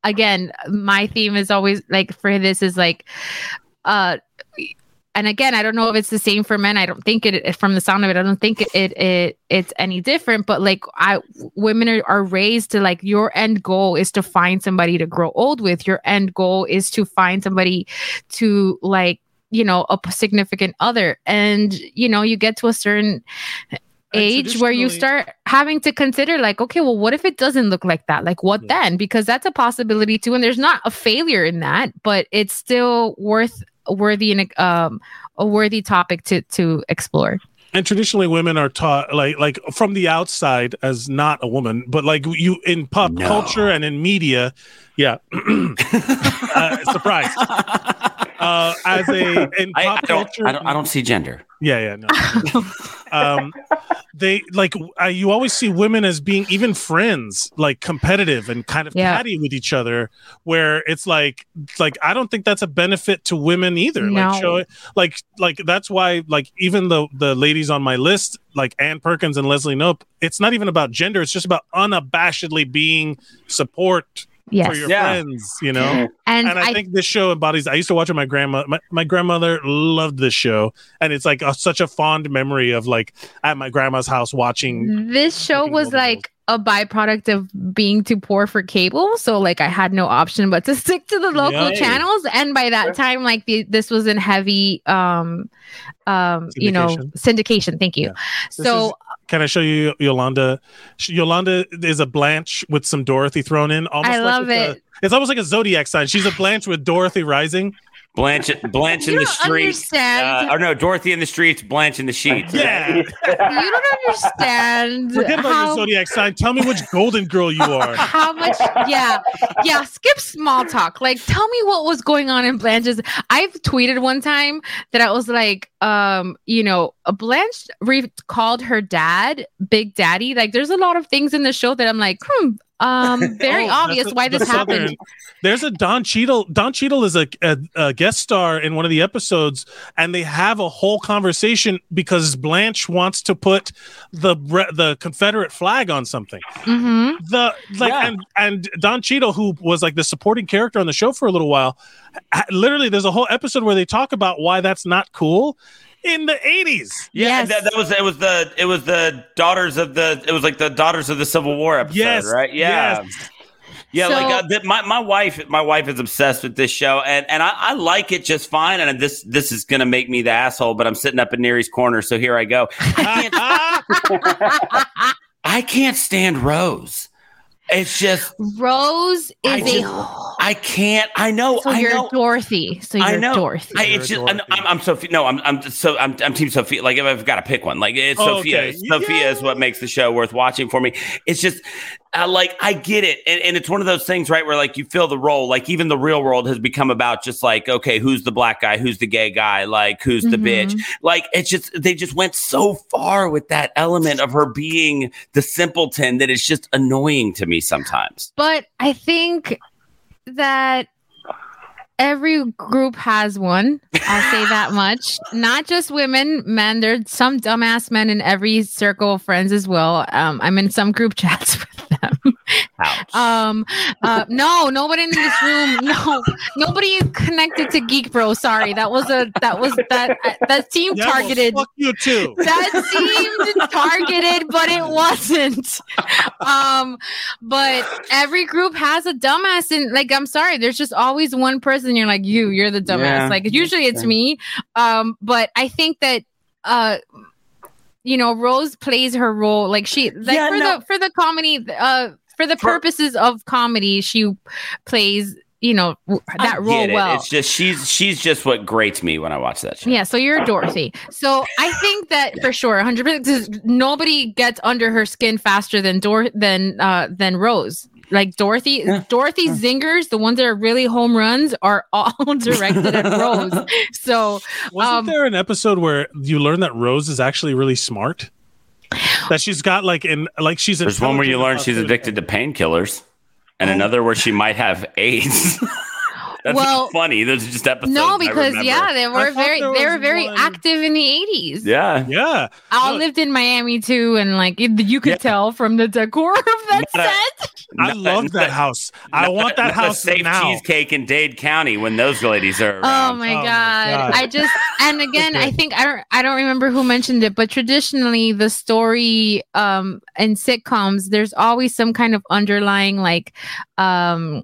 again my theme is always like for this is like uh and again I don't know if it's the same for men. I don't think it from the sound of it I don't think it it, it it's any different but like I women are, are raised to like your end goal is to find somebody to grow old with. Your end goal is to find somebody to like you know a significant other. And you know you get to a certain age where you start having to consider like okay well what if it doesn't look like that? Like what Yeah. then? Because that's a possibility too and there's not a failure in that but it's still worth worthy and um a worthy topic to to explore and traditionally women are taught like like from the outside as not a woman but like you in pop No. culture and in media yeah uh, surprise uh as a in I, I pop don't, culture I don't. I don't see gender. yeah yeah no um they like uh, you always see women as being even friends like competitive and kind of Yeah. catty with each other where it's like like i don't think that's a benefit to women either No. like show like like that's why like even the the ladies on my list like ann perkins and leslie knope it's not even about gender it's just about unabashedly being support yes for your Yeah. friends you know and, and I, I, think this show embodies. I used to watch it. with My grandma, my, my grandmother loved this show, and it's like a, such a fond memory of like at my grandma's house watching. this show fucking was Golden like a byproduct of being too poor for cable so like i had no option but to stick to the local Yay. channels and by that time like the, this was in heavy um um you know Syndication. syndication thank you Yeah. So is- Can I show you Yolanda? Yolanda is a Blanche with some Dorothy thrown in. Almost I like love it's a- it. it's almost like a zodiac sign. She's a Blanche with Dorothy rising. Blanche, Blanche in You the don't streets. Uh, or no, Dorothy in the streets, Blanche in the sheets. Yeah. you don't understand Forget about how, your zodiac sign. Tell me which golden girl you are. how much yeah yeah skip small talk like tell me what was going on in blanche's i've tweeted one time that i was like um you know uh, blanche re- called her dad big daddy like there's a lot of things in the show that i'm like hmm um very Oh, obvious a- why this Southern- happened There's a Don Cheadle. Don Cheadle is a, a, a guest star in one of the episodes, and they have a whole conversation because Blanche wants to put the the Confederate flag on something. hmm The like, Yeah. and and Don Cheadle, who was like the supporting character on the show for a little while, literally, there's a whole episode where they talk about why that's not cool in the 80s. Yeah, Yes. that, that was it. Was the it was the daughters of the it was like the daughters of the Civil War episode, Yes, right? Yeah, yes. yeah. So- like uh, th- my my wife my wife is obsessed with this show, and and I, I like it just fine. And this this is gonna make me the asshole, but I'm sitting up in Neri's corner, so here I go. I can't, I can't stand Rose. It's just rose I is just- a I can't. I know. so I you're know. dorothy so you're I know. dorothy I, it's You're just I'm, Dorothy. I'm, I'm Sophia. No, I'm I'm so I'm I'm Team Sophia. Like if I've got to pick one, like it's Oh, Sophia. okay. Sophia is what makes the show worth watching for me. It's just uh, like I get it, and, and it's one of those things, right, where like you feel the role. Like even the real world has become about just like okay, who's the black guy, who's the gay guy, like who's the Mhm. bitch. Like it's just they just went so far with that element of her being the simpleton that it's just annoying to me sometimes. but I think that every group has one. I'll say that much. Not just women, men. There's some dumbass men in every circle of friends as well. Um, I'm in some group chats with them. Ouch. Um, uh, no, nobody in this room. No, nobody is connected to Geek Bro. Sorry, that was a that was that that seemed Yeah, well, targeted fuck you too. that seemed targeted, but it wasn't. Um, but every group has a dumbass, and like, I'm sorry, there's just always one person. You're like, you, you're the dumbass. Yeah. Like, usually it's me. Um, but I think that, uh, you know, Rose plays her role like she, like Yeah, for no. the for the comedy, uh, for the For- purposes of comedy, she plays, you know, that I role it. well. It's just she's she's just what grates me when I watch that show. Yeah, so you're Dorothy. So I think that for sure, 100 percent nobody gets under her skin faster than Dor than uh than Rose. Like Dorothy, Dorothy zingers, the ones that are really home runs, are all directed at Rose. So Wasn't Um, there an episode where you learn that Rose is actually really smart? That she's got like in like she's There's one where you learn she's addicted to painkillers, and oh. another where she might have AIDS. That's Well, funny. Those are just episodes. no, because remember. yeah, they were very they were very one- active in the 80s. yeah. Yeah. I No. lived in Miami too, and like it- you could Yeah. tell from the decor of that Not set. I Not- love that not- house. I want that house safe now. cheesecake in Dade County when those ladies are Oh my, Oh my god. God. I just and again I think I don't I don't remember who mentioned it, but traditionally the story um in sitcoms there's always some kind of underlying like um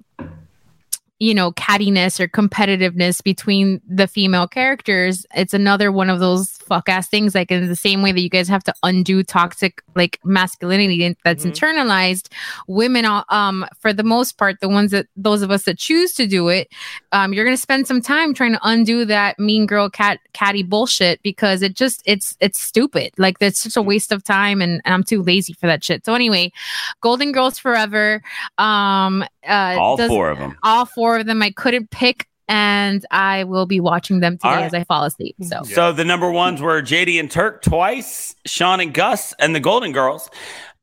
you know cattiness or competitiveness between the female characters it's another one of those fuck ass things like in the same way that you guys have to undo toxic like masculinity that's Mhm. internalized. Women are, um for the most part the ones that those of us that choose to do it um you're gonna spend some time trying to undo that mean girl cat catty bullshit because it just it's it's stupid. Like that's such a waste of time and, and i'm too lazy for that shit. So anyway golden girls forever um uh All does- four of them. all four of them. I couldn't pick, and I will be watching them today All right. as I fall asleep. So So the number ones were JD and Turk twice, Shawn and Gus, and the Golden Girls.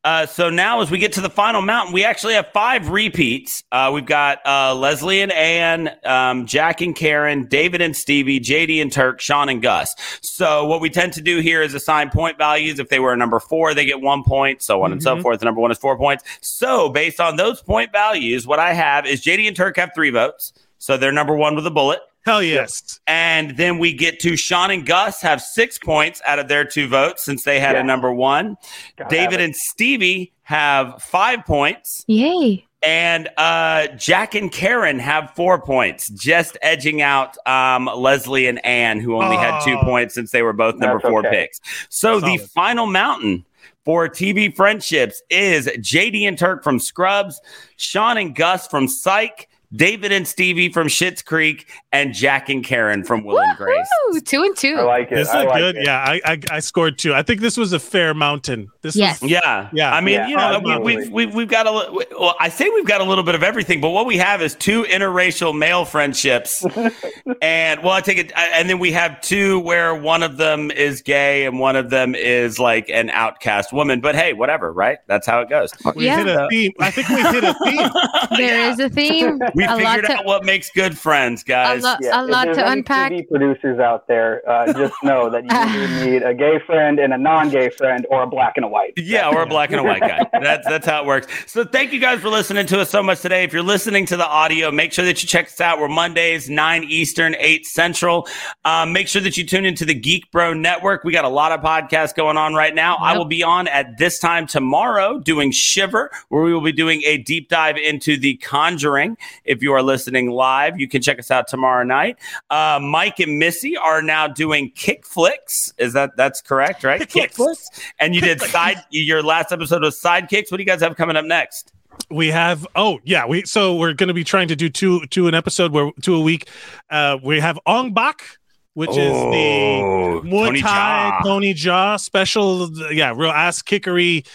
Uh, so now, as we get to the final mountain, we actually have five repeats. Uh, we've got uh, Leslie and Ann, um, Jack and Karen, David and Stevie, JD and Turk, Shawn and Gus. So what we tend to do here is assign point values. If they were a number four, they get one point, so on and so Mhm. forth. The number one is four points. So based on those point values, what I have is JD and Turk have three votes, so they're number one with a bullet. Hell yes. And then we get to Shawn and Gus have six points out of their two votes since they had Yeah. a number one. Gotta David and Stevie have five points. yay! And uh, Jack and Karen have four points, just edging out um, Leslie and Ann, who only had two points since they were both number That's four okay. picks. So the final mountain for TV friendships is JD and Turk from Scrubs, Shawn and Gus from Psych, David and Stevie from Schitt's Creek, and Jack and Karen from Will and Grace. Two and two. I like it. This is like good. it. Yeah, I, I I scored two. I think this was a fair mountain. This Yes. was Yeah, Yeah. I mean, Yeah, you know, we, absolutely. we've we've we've got a. li- Well, I say we've got a little bit of everything, but what we have is two interracial male friendships, and well, I take it, and then we have two where one of them is gay and one of them is like an outcast woman. But hey, whatever, right? That's how it goes. we Yeah. hit a theme. I think we hit a theme. There is a theme. We a figured to out what makes good friends, a, guys. lo- Yeah, a lot there's to any unpack. TV producers out there, uh, just know that you need a gay friend and a non-gay friend, or a black and a white. Yeah, or a black and a white guy. That's that's how it works. So thank you guys for listening to us so much today. If you're listening to the audio, make sure that you check us out. We're Mondays, 9 Eastern, 8 Central. Um, make sure that you tune into the Geek Bro Network. We got a lot of podcasts going on right now. I will be on at this time tomorrow doing Shiver, where we will be doing a deep dive into The Conjuring. If you are listening live, you can check us out tomorrow night. Uh, Mike and Missy are now doing Kickflix. Is that that's correct, right? Kickflix. And you did side. Your last episode was sidekicks. What do you guys have coming up next? we have oh yeah we so we're going to be trying to do two two an episode where two a week uh we have Ong Bak which is the Oh, Muay Tony Thai. Tony Jaa special, yeah, real ass kickery,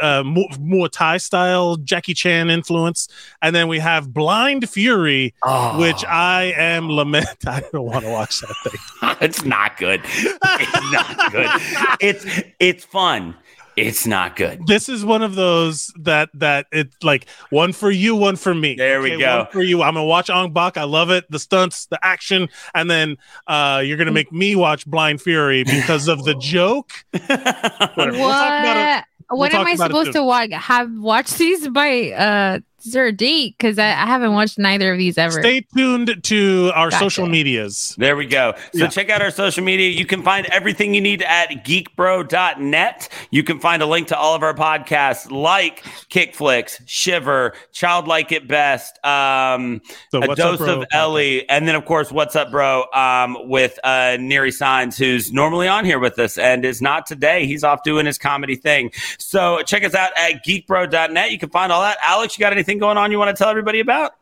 uh, Mu- Muay Thai style, Jackie Chan influence, and then we have Blind Fury, Oh. which I am lament. I don't want to watch that thing. it's not good. It's not good. It's it's fun. It's not good. This is one of those that that it's like one for you, one for me. There we go. One for you. I'm gonna watch Ong Bak. I love it, the stunts, the action, and then uh, you're gonna make me watch Blind Fury because of the joke. Whatever. We'll talk about it. What? we'll what am I supposed to watch? Have watched these by uh is there a date? Because I, I haven't watched neither of these ever. Stay tuned to our Gotcha. social medias. There we go. So Yeah. check out our social media. You can find everything you need at geekbro.net. You can find a link to all of our podcasts like Kickflix, Shiver, Child Like It Best, um, So a what's up, dose of Ellie, and then of course, What's Up, Bro, um, with uh, Neri Signs, who's normally on here with us and is not today. He's off doing his comedy thing. So check us out at geekbro.net. You can find all that. Alex, you got anything going on you want to tell everybody about?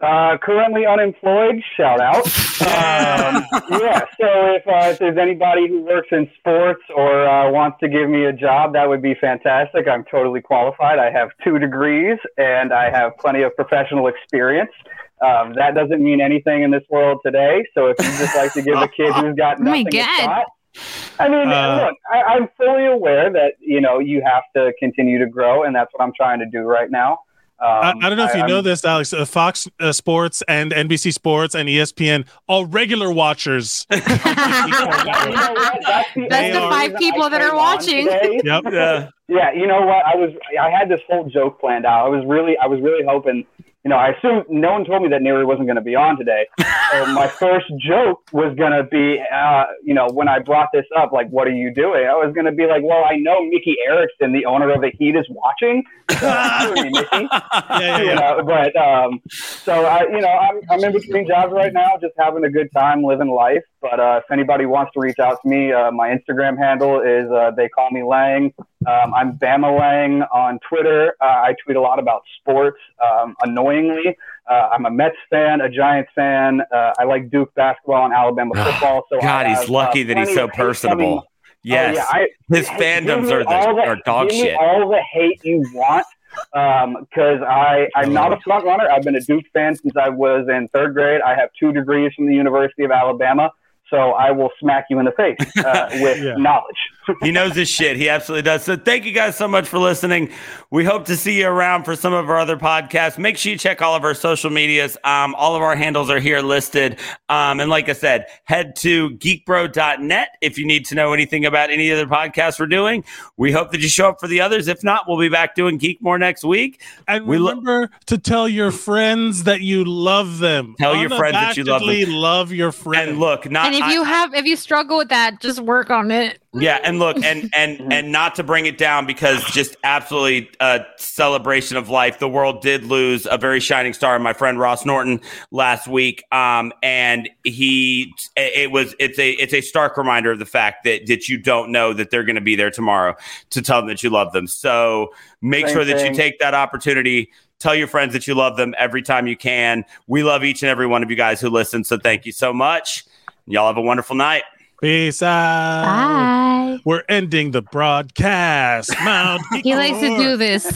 Uh, currently unemployed. Shout out. Um, yeah. So if, uh, if there's anybody who works in sports or uh, wants to give me a job, that would be fantastic. I'm totally qualified. I have two degrees and I have plenty of professional experience. Um, that doesn't mean anything in this world today. So if you just like to give a kid who's got Oh my nothing a God. shot, I mean, Uh, look, I, I'm fully aware that you know you have to continue to grow, and that's what I'm trying to do right now. I, Um, I don't know if you I'm- know this, Alex. Uh, Fox uh, Sports and NBC Sports and ESPN, all regular watchers. You know? That's the, That's the five people I that are watching. yep. Yeah. Yeah, you know what? I was I had this whole joke planned out. I was really I was really hoping. You know, I assumed no one told me that Neri wasn't going to be on today. So my first joke was going to be, uh, you know, when I brought this up, like, what are you doing? I was going to be like, well, I know Mickey Arison, the owner of the Heat, is watching. So, sorry, Mickey. Yeah, yeah, you yeah. know, but um, so I, you know, I'm, I'm in between jobs right now, just having a good time living life. But uh, if anybody wants to reach out to me, uh, my Instagram handle is uh, they call me Lang. Um, I'm Bama Lang on Twitter. Uh, I tweet a lot about sports. Um, annoyingly, uh, I'm a Mets fan, a Giants fan. Uh, I like Duke basketball and Alabama football. So God, he's lucky uh, that he's so personable. Yes. Oh, yeah, I, His fandoms are, the, the- are dog give me shit. all the hate you want, because I I'm not a front runner. I've been a Duke fan since I was in third grade. I have two degrees from the University of Alabama, so I will smack you in the face uh, with Yeah. knowledge. he knows his shit. He absolutely does. So thank you guys so much for listening. We hope to see you around for some of our other podcasts. Make sure you check all of our social medias. Um, all of our handles are here listed. Um, and like I said, head to geekbro.net if you need to know anything about any other podcasts we're doing. We hope that you show up for the others. If not, we'll be back doing Geek More next week. And We lo- remember to tell your friends that you love them. Tell your friends that you love them. Love your friends. And look, not and if I- you have if you struggle with that, just work on it. Yeah, and look, and and and not to bring it down because just absolutely a celebration of life. The world did lose a very shining star, my friend Ross Norton, last week. Um, and he, it was, it's a, it's a stark reminder of the fact that that you don't know that they're going to be there tomorrow to tell them that you love them. So make Same sure that you take that opportunity Tell your friends that you love them every time you can. We love each and every one of you guys who listen. So thank you so much. Y'all have a wonderful night. Peace out. Bye. We're ending the broadcast. Mount He likes to do this.